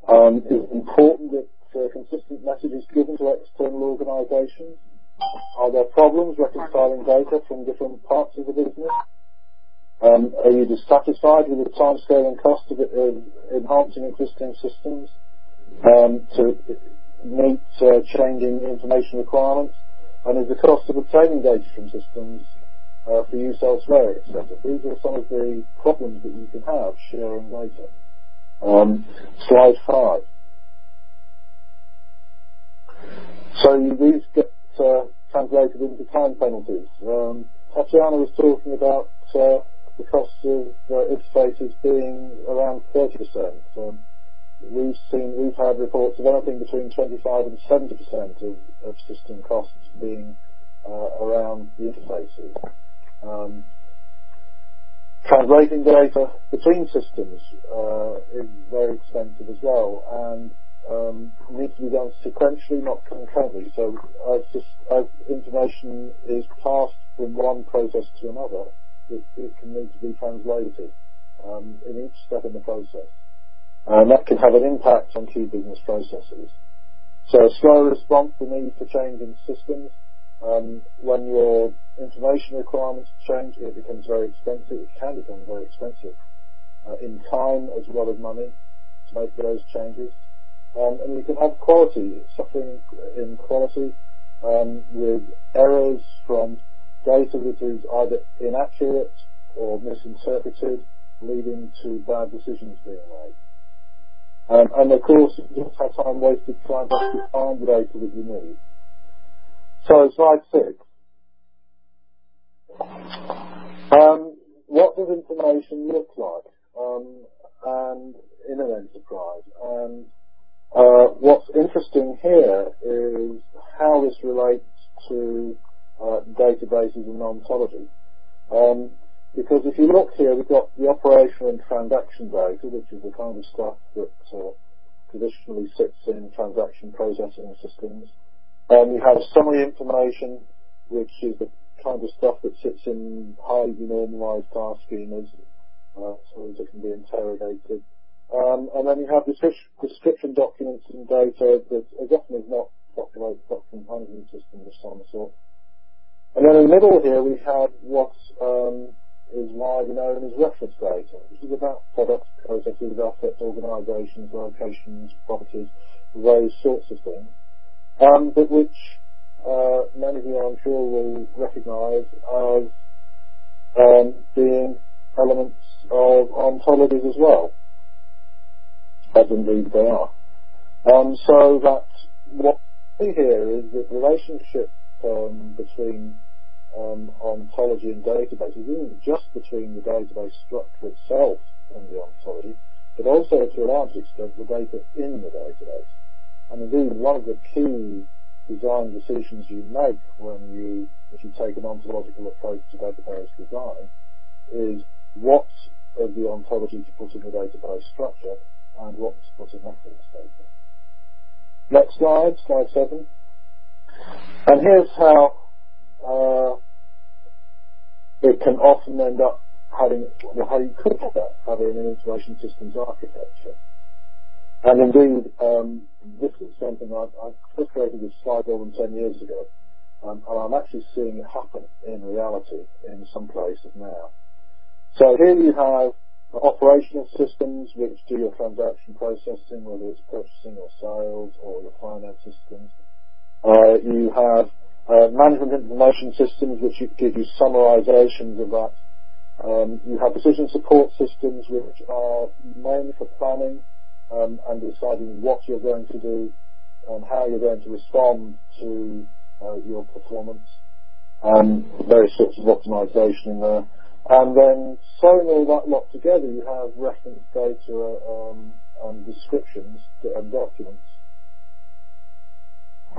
B: Um, is it important that uh, consistent message is given to external organisations? Are there problems reconciling data from different parts of the business? Um, are you dissatisfied with the timescale and cost of, enhancing existing systems um, to meet uh, changing information requirements? And is the cost of obtaining data from systems uh, for use elsewhere, etc.? These are some of the problems that you can have sharing data. Um, slide five. So these get uh, translated into time penalties. Tatiana was talking about the cost of interfaces being around 30%. Um, we've seen, we've had reports of anything between 25 and 70% of, system costs being uh, around the interfaces. Um, translating data between systems uh, is very expensive as well, and um, needs to be done sequentially, not concurrently. So as information is passed from one process to another, it, can need to be translated um, in each step in the process. And that can have an impact on key business processes. So a slow response to need for change in systems. Um, when your information requirements change, it becomes very expensive. It can become very expensive uh, in time as well as money to make those changes. Um, and you can have quality, suffering in quality with errors from data that is either inaccurate or misinterpreted, leading to bad decisions being made. Um, and of course, you just have time wasted trying to find the data that you need. So slide six. Um, what does information look like um, and in an enterprise? And uh, what's interesting here is how this relates to uh, databases and ontology. Um, because if you look here, we've got the operation and transaction data, which is the kind of stuff that uh, traditionally sits in transaction processing systems. Um, you have summary information, which is the kind of stuff that sits in highly normalized task schemas, uh, so that it can be interrogated. Um, and then you have the description documents and data that again is not populated document management system of some sort. And then in the middle here we have what um, is widely known as reference data, which is about products, processes, assets, organisations, locations, properties, those sorts of things, um, but which uh, many of you I'm sure will recognise as um, being elements of ontologies as well as indeed they are. Um, so that what we see here is the relationship um, between ontology and databases isn't just between the database structure itself and the ontology, but also to a large extent the data in the database. And indeed, one of the key design decisions you make when you, if you take an ontological approach to database design, is what of the ontology to put in the database structure and what to put in reference data. Next slide, slide seven. And here's how uh, it can often end up having, well, how you could up having an information systems architecture. And indeed, um, this is something I've, I've first created this slide more than 10 years ago, um, and I'm actually seeing it happen in reality in some places now. So here you have operational systems which do your transaction processing, whether it's purchasing or sales or your finance systems. Uh, you have management information systems which give you summarizations of that. Um, you have decision support systems which are mainly for planning um, and deciding what you're going to do and how you're going to respond to uh, your performance. Um, various sorts of optimization in there. And then sewing all that lot together, you have reference data um, and descriptions and documents.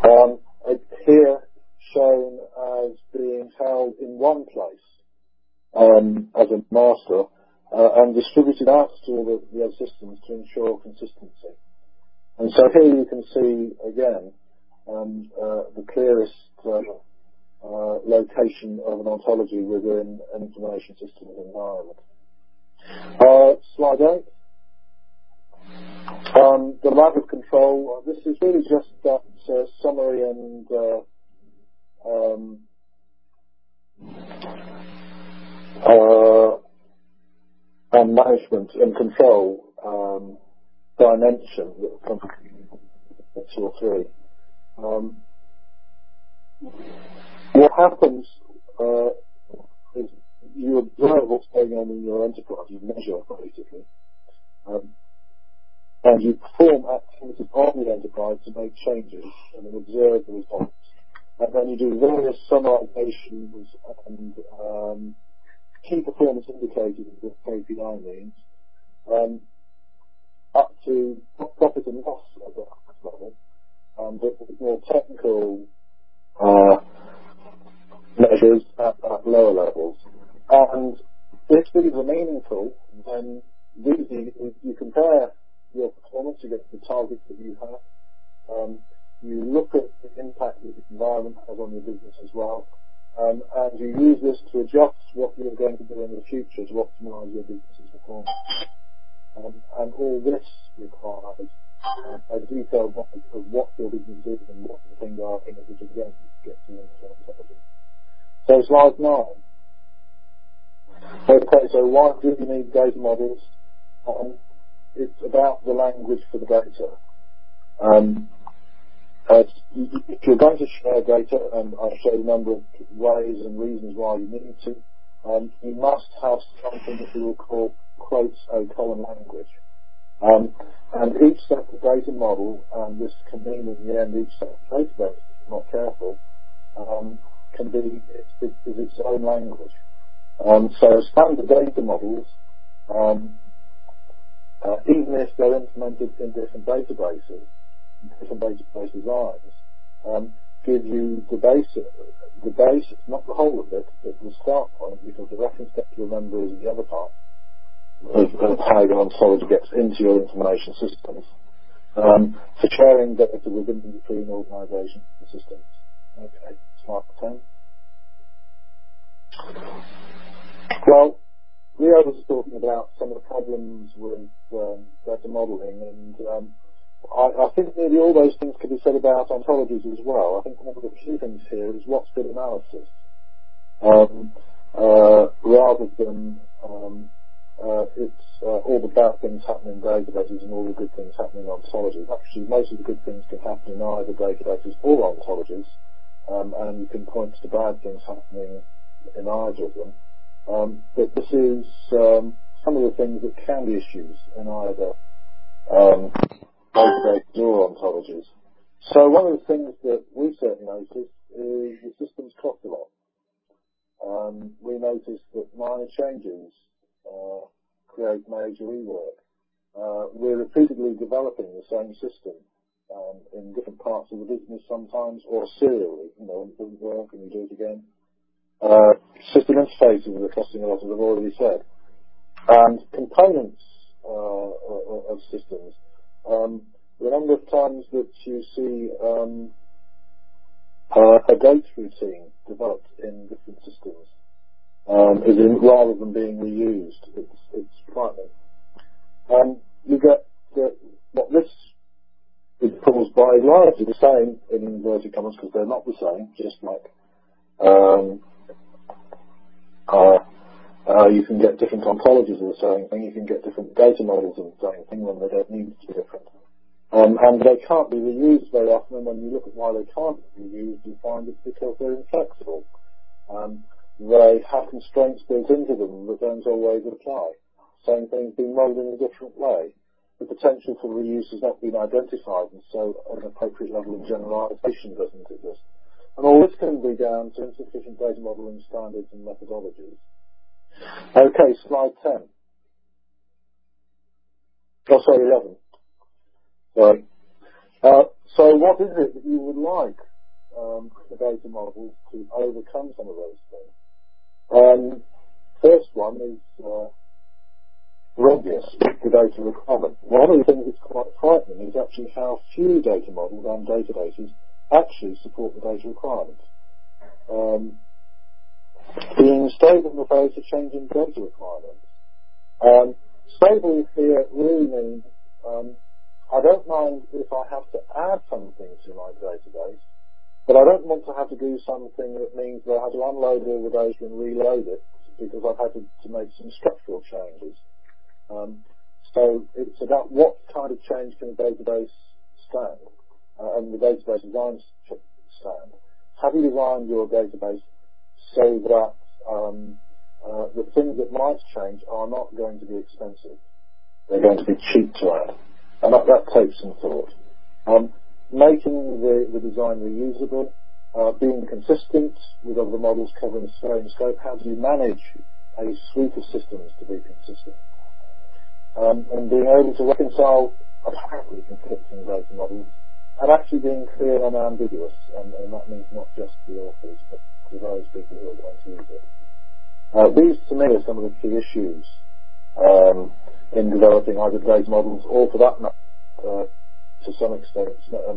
B: Um, here shown as being held in one place um, as a master uh, and distributed out to all the, the other systems to ensure consistency. And so here you can see again um, uh, the clearest uh, location of an ontology within an information systems environment. Slide 8. Um, the lack of control, this is really just that summary and um, uh, and management and control um, dimension that comes two or three. Um, what happens uh, is you observe what's going on in your enterprise, you measure basically, um, and you perform activities on the enterprise to make changes and then observe the results. And then you do various summarizations and um, key performance indicators, what KPI means, um, up to profit and loss at the level, um, but more technical uh, measures at, at, lower levels. And if these are meaningful, then you, you compare your performance against the targets that you have. Um, you look at the impact that the environment has on your business as well, um, and you use this to adjust what you're going to do in the future to optimize your business's performance. Um, and all this requires uh, a detailed knowledge of what your business is and what the things are in it, which again gets you into. So slide nine. Okay, so why do you need data models? Um, it's about the language for the data. Um, uh, if you're going to share data, and I've showed a number of ways and reasons why you need to, um, you must have something that we will call quotes a common language. Um, and each separate data model, and this can mean in the end each separate database, if you're not careful, um, can be is, its own language. Um, so standard data models, um, uh, even if they're implemented in different databases, different database designs, um, give you the basic, the basics, not the whole of it, but the start point, because the reference set you remember is the other part of, of how your ontology gets into your information systems. Um, for sharing data within between organizations and systems. Okay, slide 10. Well, Leo was talking about some of the problems with um, data modeling, and um, I, I, think nearly all those things could be said about ontologies as well. I think one of the key things here is what's good analysis, um, uh, rather than um, uh, it's uh, all the bad things happening in databases and all the good things happening in ontologies. Actually, most of the good things can happen in either databases or ontologies, um, and you can point to bad things happening in either of them. Um, but this is um, some of the things that can be issues in either databases or ontologies. So one of the things that we certainly noticed is the systems cost a lot. Um, we noticed that minor changes uh, create major rework. Uh, we're repeatedly developing the same system um, in different parts of the business sometimes, or serially. You know, it doesn't work and you do it again. Uh, system interfaces are costing a lot, as I've already said. And components uh, of systems. Um, the number of times that you see um, uh, a date routine developed in different systems um, is rather than being reused. It's, frightening. You get the, what this is caused by largely the same in inverted commas because they're not the same, just like um, uh, you can get different ontologies of the same thing, you can get different data models of the same thing when they don't need to be different. Um, and they can't be reused very often, and when you look at why they can't be reused, you find it's because they're inflexible. Um, they have constraints built into them that don't always apply. Same thing's been modeled in a different way. The potential for reuse has not been identified, and so an appropriate level of generalization doesn't exist. And all this can be down to insufficient data modeling standards and methodologies. Okay, slide 10. Oh, sorry, 11. Sorry. Uh, so what is it that you would like um, the data models to overcome some of those things? Um, first one is uh, obvious, the data requirement. One of the things that's quite frightening is actually how few data models and databases actually support the data requirements. Being stable in the face of changing data requirements. Um, stable here really means um, I don't mind if I have to add something to my database, but I don't want to have to do something that means that I have to unload all the data and reload it because I've had to, to make some structural changes. Um, so it's about what kind of change can a database stand uh, and the database design stand. Have you designed your database so that um, uh, the things that might change are not going to be expensive? They're going to be cheap to add. And that, that takes some thought. Um, making the, the design reusable, uh, being consistent with other models covering the same scope. How do you manage a suite of systems to be consistent? Um, and being able to reconcile apparently conflicting data models and actually being clear and ambiguous. And, and that means not just the authors, but people who are going to use it. Uh, these, to me, are some of the key issues um, in developing either data models or, for that matter, uh, to some extent,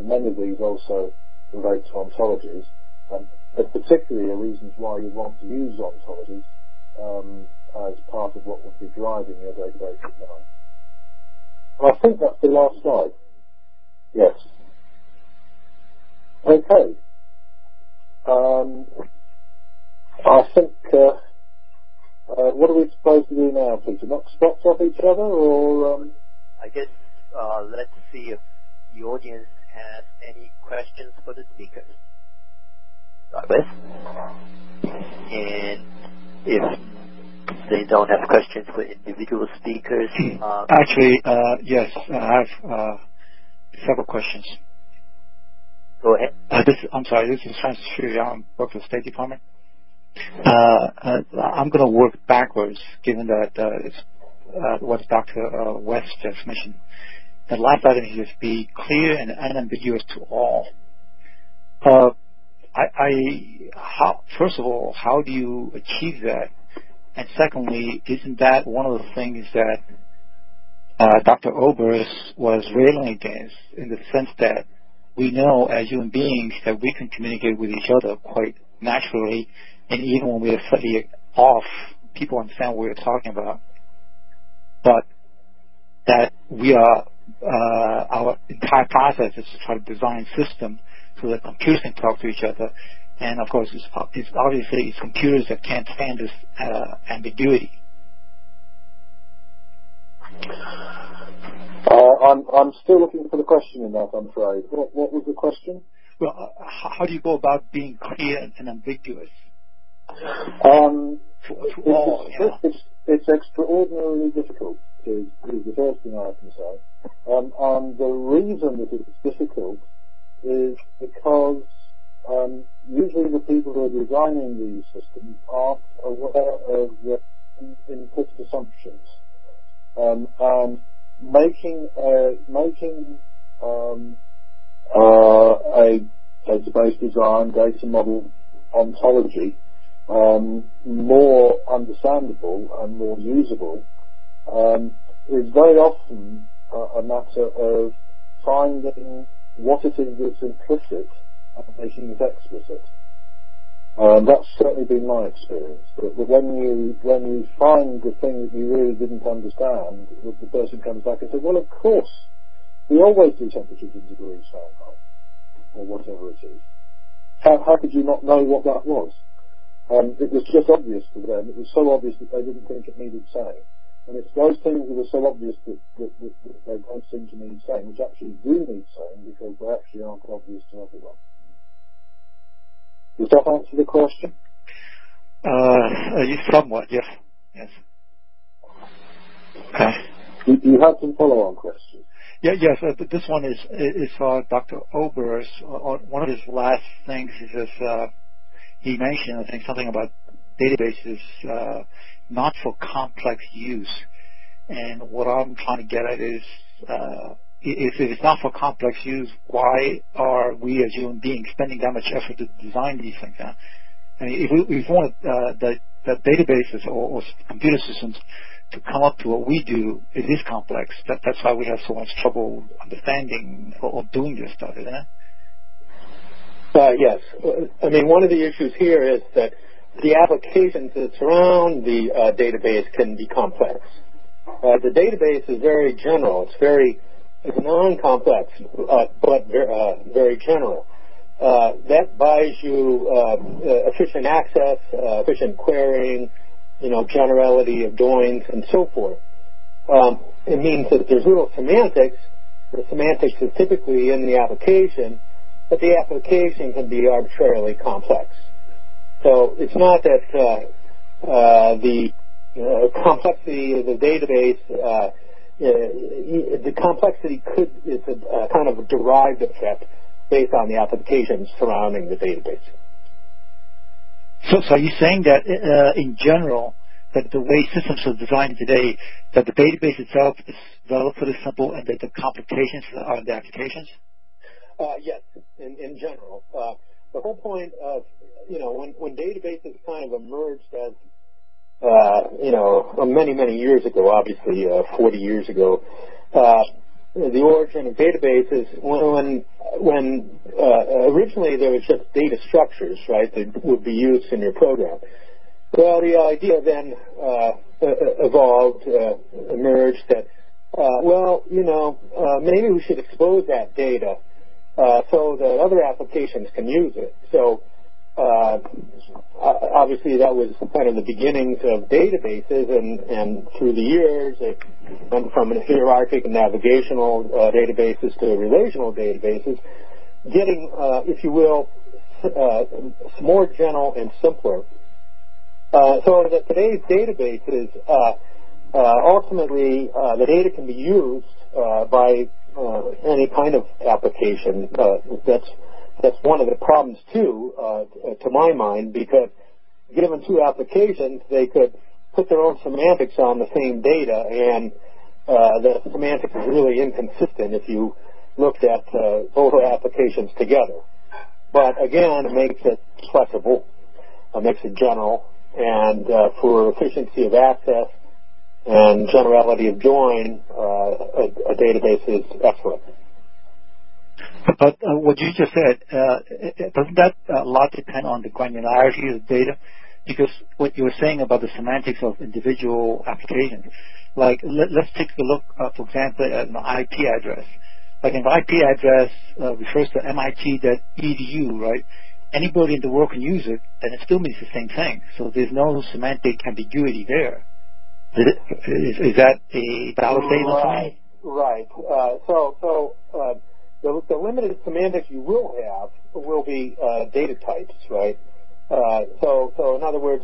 B: many of these also relate to ontologies, um, but particularly are reasons why you want to use ontologies um, as part of what would be driving your database design. I think that's the last slide. Yes. Okay. Um, I think, uh, uh, what are we supposed to do now, Peter? Knock spots off each other, or? Um...
A: I guess uh, let's see if the audience has any questions for the speakers. Start with. And if they don't have questions for individual speakers.
E: Uh, Actually, uh, yes, I have uh, several questions.
A: Go ahead.
E: Uh, this, I'm sorry, this is Francis Xu. I work for the State Department. Uh, uh, I'm going to work backwards, given that it's what Dr. West just mentioned. The last item is be clear and unambiguous to all. I, I, how, first of all, how do you achieve that? And secondly, isn't that one of the things that uh, Dr. Obrst was railing against in the sense that we know as human beings that we can communicate with each other quite naturally, and even when we are slightly off, people understand what we're talking about. But that we are, uh, our entire process is to try to design a system so that computers can talk to each other and of course, it's, it's obviously it's computers that can't stand this uh, ambiguity.
B: Uh, I'm, I'm still looking for the question in that, I'm afraid. What, what was the question?
E: Well, uh, how do you go about being clear and ambiguous?
B: Um, it's, it's, it's, extraordinarily difficult, is, is the first thing I can say. Um, and the reason that it's difficult is because um, usually the people who are designing these systems aren't aware of the implicit assumptions. Um, and making a, making um, uh, a database design, data model ontology um, more understandable and more usable um, is very often a matter of finding what it is that's implicit and making it explicit. Um, that's certainly been my experience. That, that, when you when you find the thing that you really didn't understand, the person comes back and says, "Well, of course, we always do temperatures in degrees Fahrenheit, or whatever it is. How, how could you not know what that was?" Um, it was just obvious to them. It was so obvious that they didn't think it needed saying. And it's those things that are so obvious that, that, that, that they don't seem to need saying, which actually do need saying because they actually aren't obvious to everyone. Does that answer the question?
E: Uh, somewhat, yes. Yes. Okay.
B: You, you had some follow-on questions.
E: Yeah, yes. Uh, this one is is uh, Dr. Obrst. Uh, one of his last things is this, uh, he mentioned, I think, something about databases uh, not for complex use. And what I'm trying to get at is uh, if it's not for complex use, why are we as human beings spending that much effort to design these things? Huh? I mean, if we, if we want uh, the, the databases or, or, computer systems to come up to what we do, it is complex. That, that's why we have so much trouble understanding or, or doing this stuff, isn't it?
D: Uh, yes. I mean, one of the issues here is that the applications that surround the uh, database can be complex. Uh, the database is very general. It's very it's non-complex, uh, but very, uh, very general. Uh, that buys you efficient access, efficient querying, you know, generality of joins, and so forth. Um, it means that there's little semantics. The semantics is typically in the application, but the application can be arbitrarily complex. So it's not that uh, uh, the uh, complexity of the database, uh, uh, the complexity could is a, a, kind of derived effect based on the applications surrounding the database.
E: So, so are you saying that uh, in general, that the way systems are designed today, that the database itself is relatively simple and that the complications are in the applications?
D: Uh, yes, in, general. Uh, the whole point of, you know, when, when databases kind of emerged as, uh, you know, many, many years ago, obviously uh, 40 years ago, the origin of databases, when, when originally there was just data structures, right, that would be used in your program. Well, the idea then evolved, emerged that, well, you know, maybe we should expose that data so that other applications can use it. So uh, obviously that was kind of the beginnings of databases, and, and through the years it went from hierarchic and navigational uh, databases to relational databases, getting, uh, if you will, uh, more general and simpler uh, so that today's databases, uh, uh, ultimately, uh, the data can be used uh, by uh, any kind of application. that's that's one of the problems too, to my mind, because given two applications, they could put their own semantics on the same data, and the semantics is really inconsistent if you looked at both applications together. But again, it makes it flexible, it makes it general, and uh, for efficiency of access and generality of join, uh, a, a, database is excellent.
E: But uh, what you just said, uh, doesn't that a lot depend on the granularity of the data? Because what you were saying about the semantics of individual applications, like let, us take a look, uh, for example, at an IP address. Like an IP address uh, refers to MIT.edu, right? anybody in the world can use it, and it still means the same thing. So there's no semantic ambiguity there. Is, is that a valid statement
D: right, Right. Uh, so, so uh, the, the, limited semantics you will have will be uh, data types, right? Uh, so, so in other words,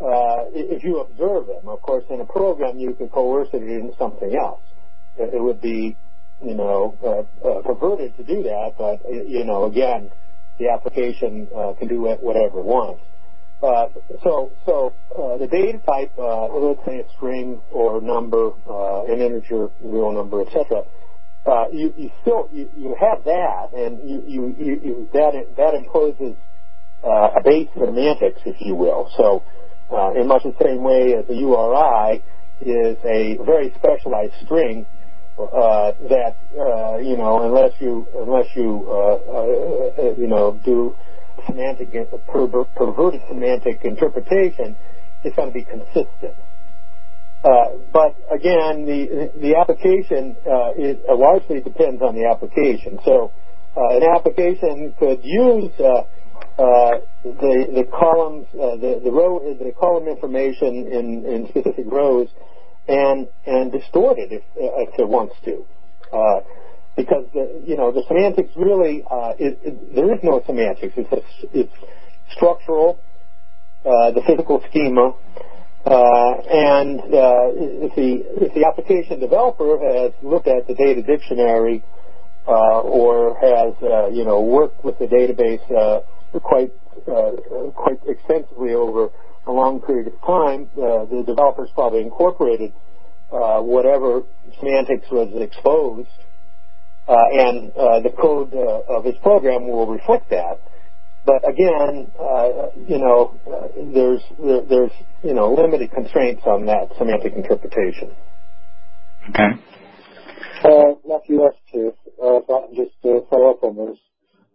D: uh, if you observe them, of course, in a program you can coerce it into something else. It would be, you know, uh, perverted to do that, but you know, again the application uh, can do whatever it wants. Uh, so, so uh, the data type, uh, let's say a string or number, uh, an integer, real number, etc. Uh, you, you still you, you have that, and you, you, that that imposes a base semantics, if you will. So, in much the same way as a URI is a very specialized string uh, that uh, you know unless you unless you uh, uh, you know do semantic perverted semantic interpretation, is going to be consistent. Uh, but again, the the application uh, is, uh, largely depends on the application. So uh, an application could use uh, uh, the the columns, the the row, the column information in in specific rows and and distort it if, if it wants to. Uh, because the, you know the semantics really uh, it, it, there is no semantics. It's a, it's structural, uh, the physical schema, uh, and uh, if the if the application developer has looked at the data dictionary uh, or has you know worked with the database quite quite extensively over a long period of time, uh, the developers probably incorporated uh, whatever semantics was exposed, uh, and uh, the code uh, of his program will reflect that. But again, uh, you know, there's there, there's you know limited constraints on that semantic interpretation.
E: Okay.
B: Uh, Matthew, that's true. Uh, just to follow up on this.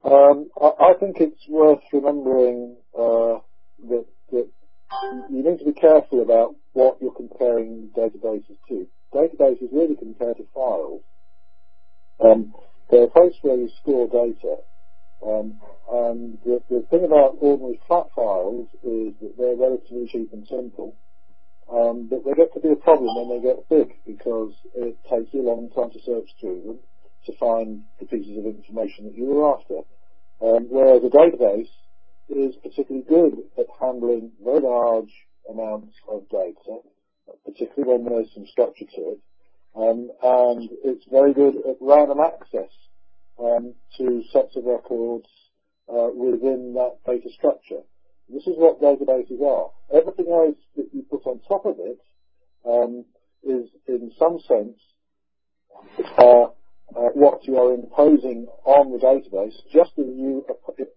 B: Um, I, I, think it's worth remembering uh, that, that you need to be careful about what you're comparing databases to. Databases really compare to files. Um, they're where you store data. Um, and the, the, thing about ordinary flat files is that they're relatively cheap and simple. Um, but they get to be a problem when they get big because it takes you a long time to search through them to find the pieces of information that you were after. Um, whereas a database is particularly good at handling very large amounts of data, particularly when there's some structure to it. Um, and it's very good at random access um, to sets of records uh, within that data structure. This is what databases are. Everything else that you put on top of it um, is, in some sense, uh, what you are imposing on the database, just as you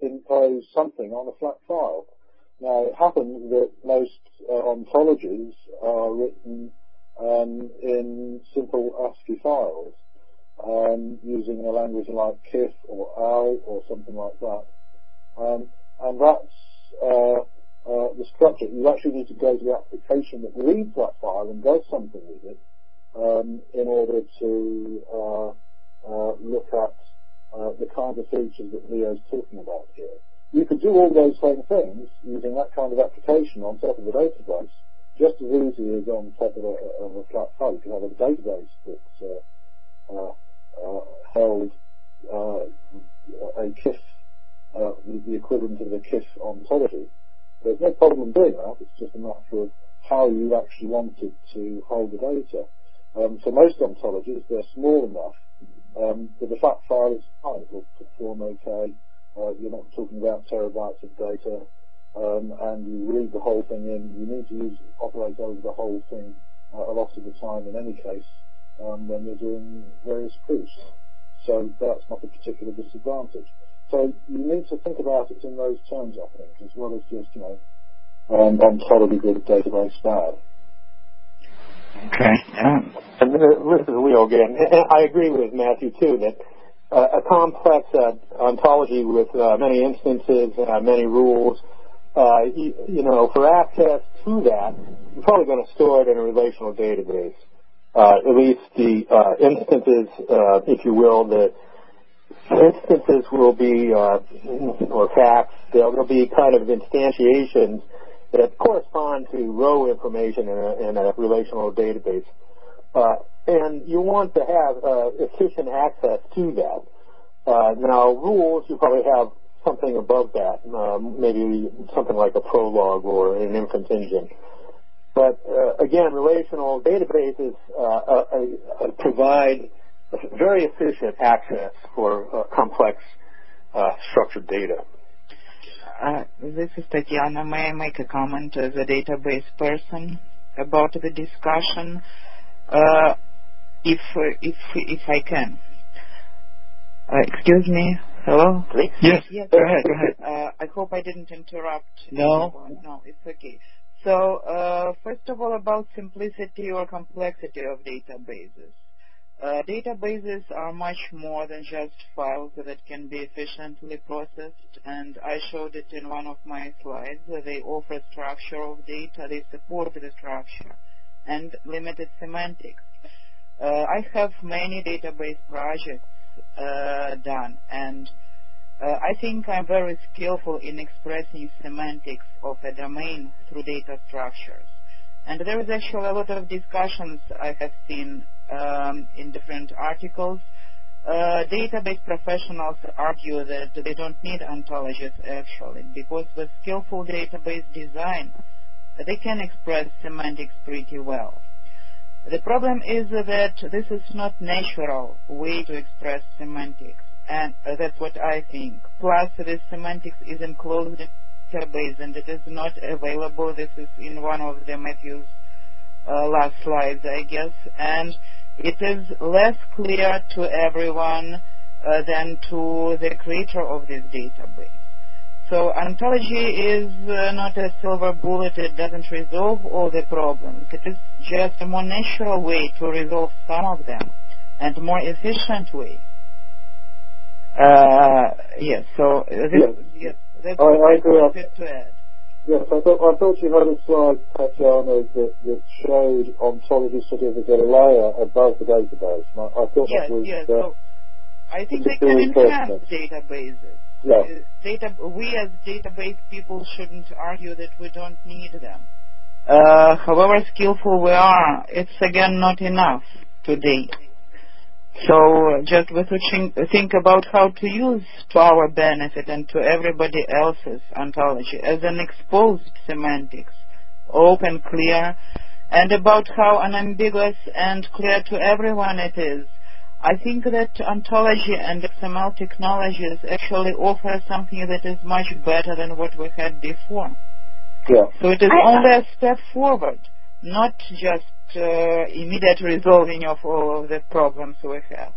B: impose something on a flat file. Now, it happens that most uh, ontologies are written in simple ASCII files um, using a language like KIF or OWL or something like that. Um, and that's uh, uh, the structure. You actually need to go to the application that reads that file and does something with it um, in order to uh, look at the kind of features that Leo's talking about here. You could do all those same things using that kind of application on top of a database, just as easy as on top of a, of a flat file. You could have a database that's uh, uh, uh held uh, a KIF, the equivalent of a KISS ontology. There's no problem doing that. It's just a matter of how you actually wanted to hold the data. Um, for most ontologies, they're small enough um, but the flat file is fine. It will perform okay. Uh, you're not talking about terabytes of data, and you read the whole thing in. You need to use operate over the whole thing uh, a lot of the time in any case um, when you're doing various proofs. So that's not a particular disadvantage. So you need to think about it in those terms, I think, as well as just, you know, um, ontology good, database bad.
E: Okay. Yeah.
D: And this is Leo again. And I agree with Matthew too that uh, a complex uh, ontology with uh, many instances, uh, many rules, uh, you, know, for access to that, you're probably going to store it in a relational database. Uh, at least the instances, if you will, the instances will be, or facts, they'll, be kind of instantiations that correspond to row information in a, in a relational database. Uh, and you want to have uh, efficient access to that. Uh, now, rules, you probably have something above that, um, maybe something like a Prolog or an inference engine. But uh, again, relational databases uh, uh, provide very efficient access for complex structured data.
C: Uh, this is Tatiana. May I make a comment as a database person about the discussion, uh, if if if I can? Uh, excuse me. Hello.
A: Please.
E: Yes. Yes. Go ahead. Go ahead.
C: Uh, I hope I didn't interrupt.
E: No.
C: Anyone. No, it's okay. So uh, first of all, about simplicity or complexity of databases. Uh, databases are much more than just files that can be efficiently processed, and I showed it in one of my slides. They offer structure of data, they support the structure, and limited semantics. Uh, I have many database projects done, and uh, I think I'm very skillful in expressing semantics of a domain through data structures. And there is actually a lot of discussions I have seen um, in different articles. Uh, database professionals argue that they don't need ontologies actually because with skillful database design they can express semantics pretty well. The problem is that this is not natural way to express semantics and that's what I think. Plus this semantics is enclosed database and it is not available. This is in one of the Matthew's uh, last slides, I guess. And it is less clear to everyone uh, than to the creator of this database. So ontology is uh, not a silver bullet. It doesn't resolve all the problems. It is just a more natural way to resolve some of them and more efficient way. Uh, yes, so this,
D: Yes.
C: yes, that's
D: I- I
C: I
D: agree.
C: wanted to add.
D: Yes, I thought, I thought you had a slide, Tatiana, that, that showed ontology sort of as a layer above the database. I, I thought
C: Yes,
D: that was,
C: yes.
D: uh,
C: So I think they can enhance databases. Uh, Data, we as database people shouldn't argue that we don't need them. Uh, however skillful we are, it's again not enough today. So just we should think about how to use to our benefit and to everybody else's ontology as an exposed semantics, open, clear, and about how unambiguous and clear to everyone it is. I think that ontology and XML technologies actually offer something that is much better than what we had before.
D: Yeah.
C: So it is
F: I-
C: only a step forward, not just uh, immediate resolving of all of the problems we have.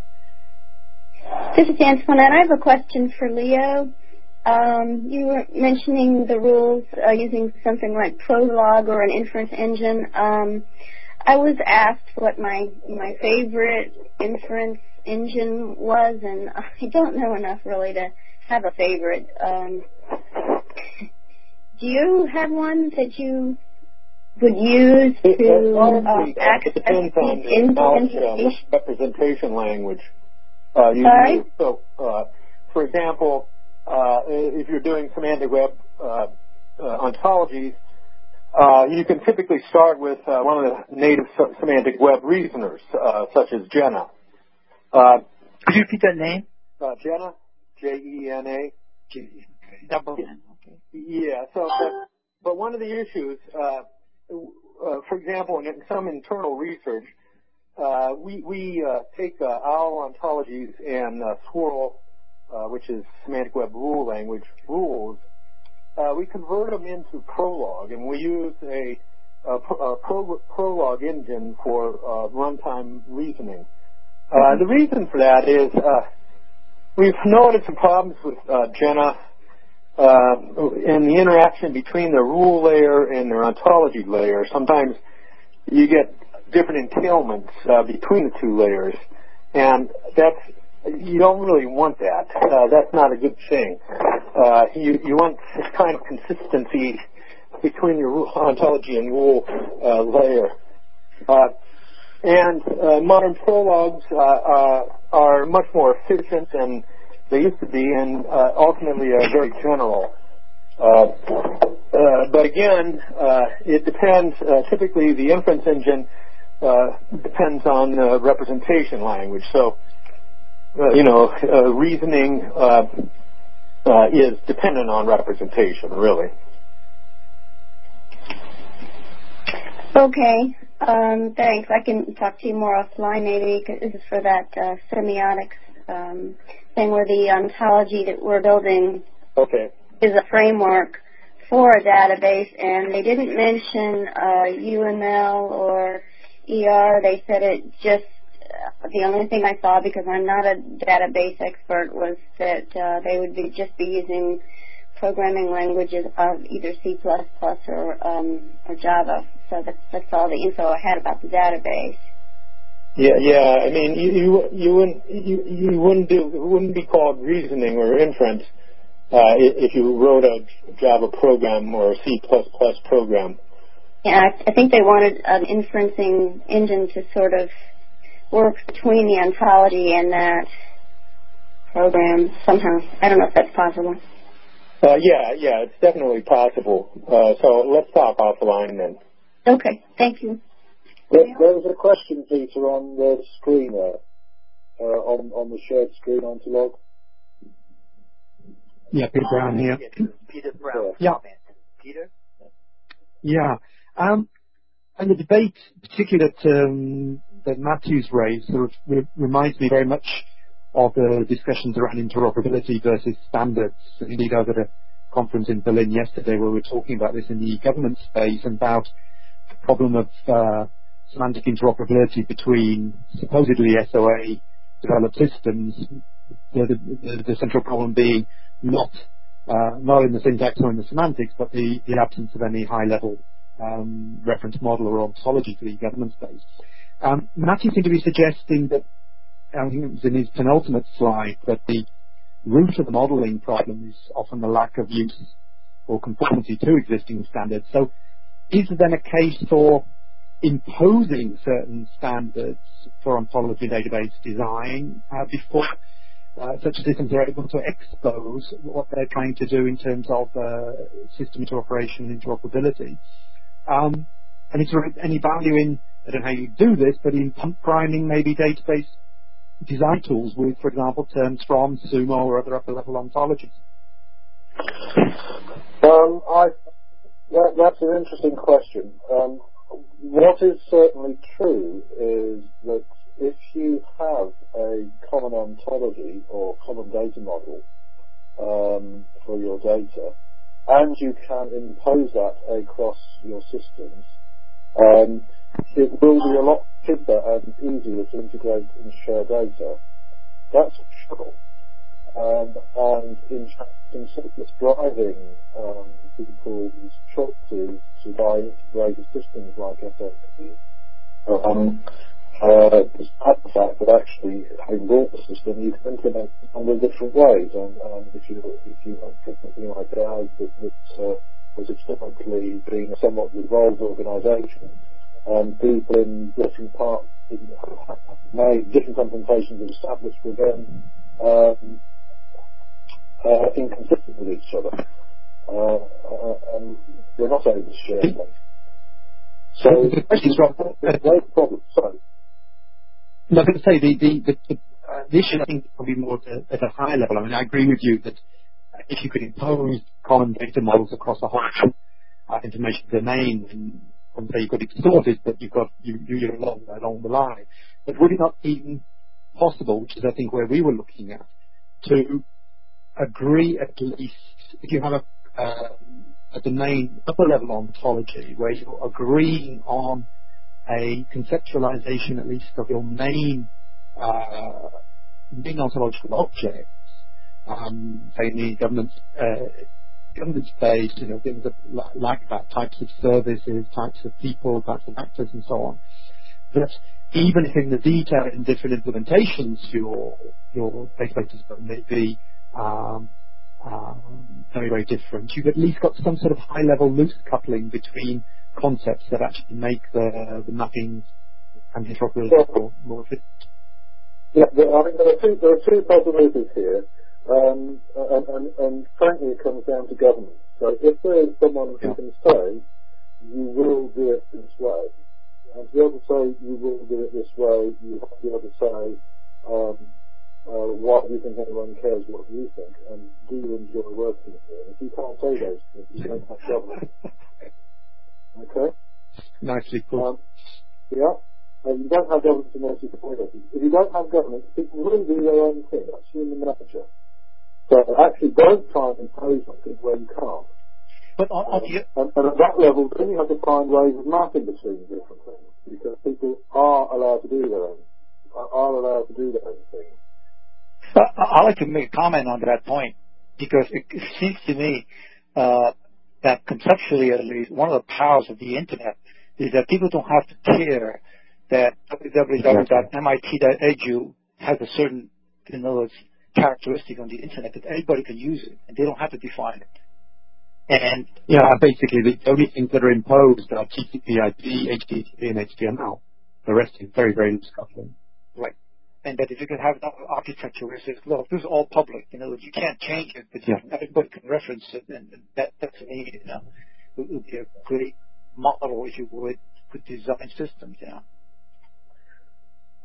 F: This is Antoinette. I have a question for Leo. Um, you were mentioning the rules uh, using something like Prolog or an inference engine. Um, I was asked what my my favorite inference engine was, and I don't know enough really to have a favorite. Um, do you have one that you would use
D: It,
F: to um, access
D: depends on the
F: in-
D: uh,
F: information?
D: representation language uh, you
F: Sorry?
D: use. So, uh, for example, uh, if you're doing semantic web uh, uh, ontologies, uh, you can typically start with uh, one of the native semantic web reasoners, uh, such as Jena. Uh,
G: Could you repeat that name?
D: uh, Jena, J-E-N-A.
C: Double N. Okay.
D: Yeah. So, but, but one of the issues, uh, uh, for example, in some internal research, uh, we we uh, take uh, our ontologies and uh, SWRL, uh, which is semantic web rule language rules. Uh, we convert them into Prolog, and we use a, a, a pro, Prolog engine for uh, runtime reasoning. Uh, the reason for that is uh, we've noticed some problems with uh, Jena uh, in the interaction between the rule layer and their ontology layer. Sometimes you get different entailments uh, between the two layers, and that's you don't really want that. Uh, that's not a good thing. Uh, you you want this kind of consistency between your ontology and rule uh, layer. Uh, and uh, modern Prologs uh, are much more efficient than they used to be, and ultimately are very general. But again, uh, it depends. Typically, the inference engine uh, depends on representation language. So, you know, uh, reasoning uh, uh, is dependent on representation, really.
F: Okay. Um, thanks. I can talk to you more offline maybe 'cause this is for that uh, semiotics um, thing where the ontology that we're building
D: Okay.
F: is a framework for a database and they didn't mention uh, UML or ER. They said it just, uh, the only thing I saw because I'm not a database expert was that uh, they would be just be using programming languages of either C++ or um, or Java. So that's that's all the info I had about the database.
D: Yeah, yeah. I mean, you you, you wouldn't you, you wouldn't do it wouldn't be called reasoning or inference uh, if you wrote a Java program or a C program.
F: Yeah, I, I think they wanted an inferencing engine to sort of work between the ontology and that program somehow. I don't know if that's possible.
D: Uh, yeah, yeah, it's definitely possible. Uh, so let's talk offline then.
F: Okay, thank you.
D: There, there was a question, Peter, on the screen there, uh, on on the shared screen on log.
G: Yeah, Peter Brown here.
A: Peter Brown.
G: Yeah.
A: Peter?
G: Yeah. Um, and the debate, particularly that, um, that Matthew's raised, sort of re- reminds me very much of the discussions around interoperability versus standards. Indeed, I was at a conference in Berlin yesterday where we were talking about this in the government space and about the problem of uh, semantic interoperability between supposedly SOA developed systems, the, the, the central problem being not uh, not in the syntax or in the semantics, but the, the absence of any high-level um, reference model or ontology for the government space. Um, Matthew seemed to be suggesting that, I think it was in his penultimate slide, that the root of the modeling problem is often the lack of use or conformity to existing standards. So is there then a case for imposing certain standards for ontology database design uh, before uh, such systems are able to expose what they're trying to do in terms of uh, system interoperation and interoperability. Um, and is there any value in, I don't know how you do this, but in pump priming maybe database design tools with, for example, terms from SUMO or other upper level ontologies?
B: Um, I, that, that's an interesting question. Um, what is certainly true is that if you have a common ontology or common data model um, for your data, and you can impose that across your systems, um, it will be a lot cheaper and easier to integrate and share data. That's sure. Um, and in fact, in it's driving um, people's choices to buy integrated systems like SAP. Um, uh, despite the fact that actually, having bought the system, you can implement it in a different ways. And, and if you if you want something like ours that, that uh, was historically being a somewhat devolved organisation, and people in different parts made different implementations established with them um, uh, inconsistent with each other. Uh, uh, and we're not able to share them. So,
G: the question is, Rob,
B: no problem. Sorry.
G: No, I was going to say the the the, the, uh, the issue I think is probably more at a, at a high level. I mean, I agree with you that if you could impose common data models across a whole uh, information domain, and, say you've got it sorted, but you've got you you're along along the line. But would it not be possible, which is I think where we were looking at, to agree at least if you have a, uh, a domain upper level ontology where you're agreeing on a conceptualization at least of your main uh, main ontological objects, um, say the government uh, government space, you know, things like that, types of services, types of people, types of actors, and so on. But even if in the detail in different implementations your your databases may be um, um, very, very different. You've at least got some sort of high-level loose coupling between concepts that actually make the, the mapping and interoperability more, more efficient.
B: Yeah, I mean, there are two, there are two possibilities here. Um, and, and, and, frankly, it comes down to government. So if there is someone who yeah. can say, you will do it this way, and to be able to say you will do it this way, you have to be able to say, um, uh, why do you think anyone cares what you think, and do you enjoy working here? If you can't say those things, you don't have government. Okay?
G: Nicely put. Um,
B: yeah. And you don't have government in most situations. If you don't have government, people will do their own thing. That's human nature. So actually don't try and impose something where you can't.
G: But on, on the...
B: and, and, at that level, then you have to find ways of mapping between different things because people are allowed to do their own, are allowed to do their own thing.
G: I'd like to make a comment on that point because it seems to me uh, that conceptually, at least, one of the powers of the internet is that people don't have to care that www.mit.edu has a certain, you know, characteristic on the internet that anybody can use it, and they don't have to define it. And yeah, basically the only things that are imposed are TCP/IP, HTTP, and HTML. The rest is very, very loose coupling. Right and that if you can have an architecture where it says, look, this is all public, you know, you can't change it, but yeah. everybody can reference it, and, and that, that to me, you know, would, would be a great model, if you would, for design systems, you know.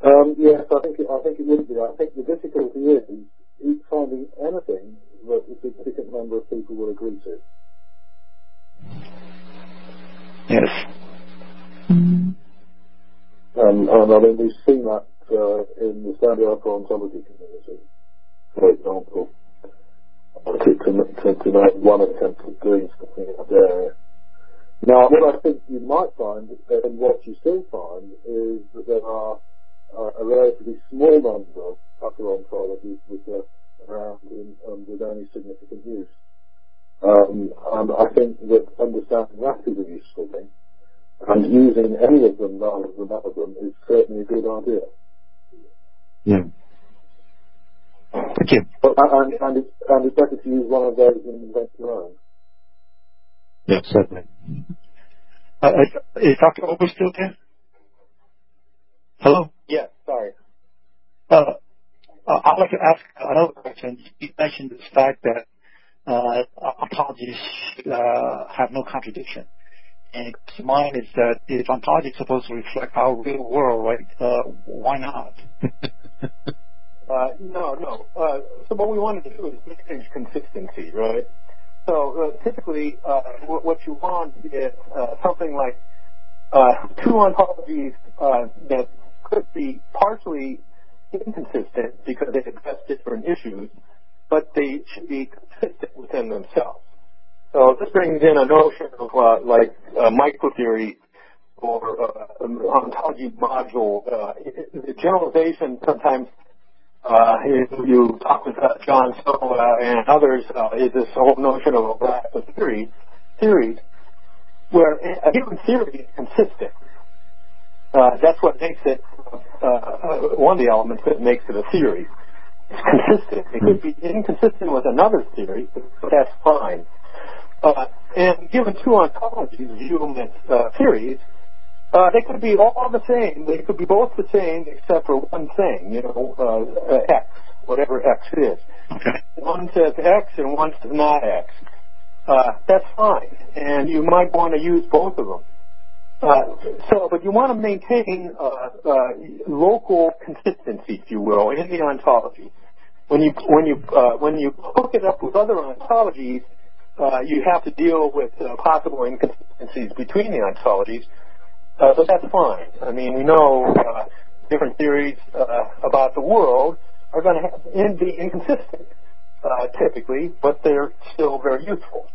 B: Um, yes, I think it, I think it would be. I think the difficulty is, is finding anything that a significant number of people will agree to.
G: Yes.
B: Um, and I mean, we've seen that uh, in the standard ontology community, for example, to, to, to, to make one attempt at doing something in that area. Now, what I think you might find, and what you still find, is that there are uh, a relatively small number of upper ontologies which are around in, um, with only significant use. Um, and I think that understanding that is a useful thing, and using any of them rather than none of them is certainly a good idea.
G: Yeah.
E: Thank you.
B: And, and, it's, and it's better to use one of those than invent your own.
E: Yes, certainly. Uh, uh is Dr. Obrst still there? Hello?
B: Yes, sorry.
E: Uh, uh, I'd like to ask another question. You mentioned the fact that uh, ontologies uh, have no contradiction. And mine is that if ontology is supposed to reflect our real world, right, uh, why not?
D: uh, no, no. Uh, so what we wanted to do is manage consistency, right? So uh, typically, uh, what, what, you want is uh, something like two ontologies that could be partially inconsistent because they address different issues, but they should be consistent within themselves. So this brings in a notion of uh, like uh, microtheory or uh, ontology module. Uh, the generalization sometimes uh, you talk with uh, John Sowa and others uh, is this whole notion of a black of theory, theories where a given theory is consistent. Uh, that's what makes it uh, uh, one of the elements that makes it a theory. It's consistent. It could be inconsistent with another theory, but that's fine. Uh, and given two ontologies, and uh, theories, uh, they could be all the same. They could be both the same except for one thing, you know, uh, uh, X, whatever X is.
E: Okay.
D: One says X and one says not X. Uh, that's fine. And you might want to use both of them. Uh, so, but you want to maintain uh, uh, local consistency, if you will, in the ontology. When you when you uh, when you hook it up with other ontologies, uh, you have to deal with possible inconsistencies between the ontologies. Uh, but that's fine. I mean, we know uh, different theories uh, about the world are going to be inconsistent typically, but they're still very useful.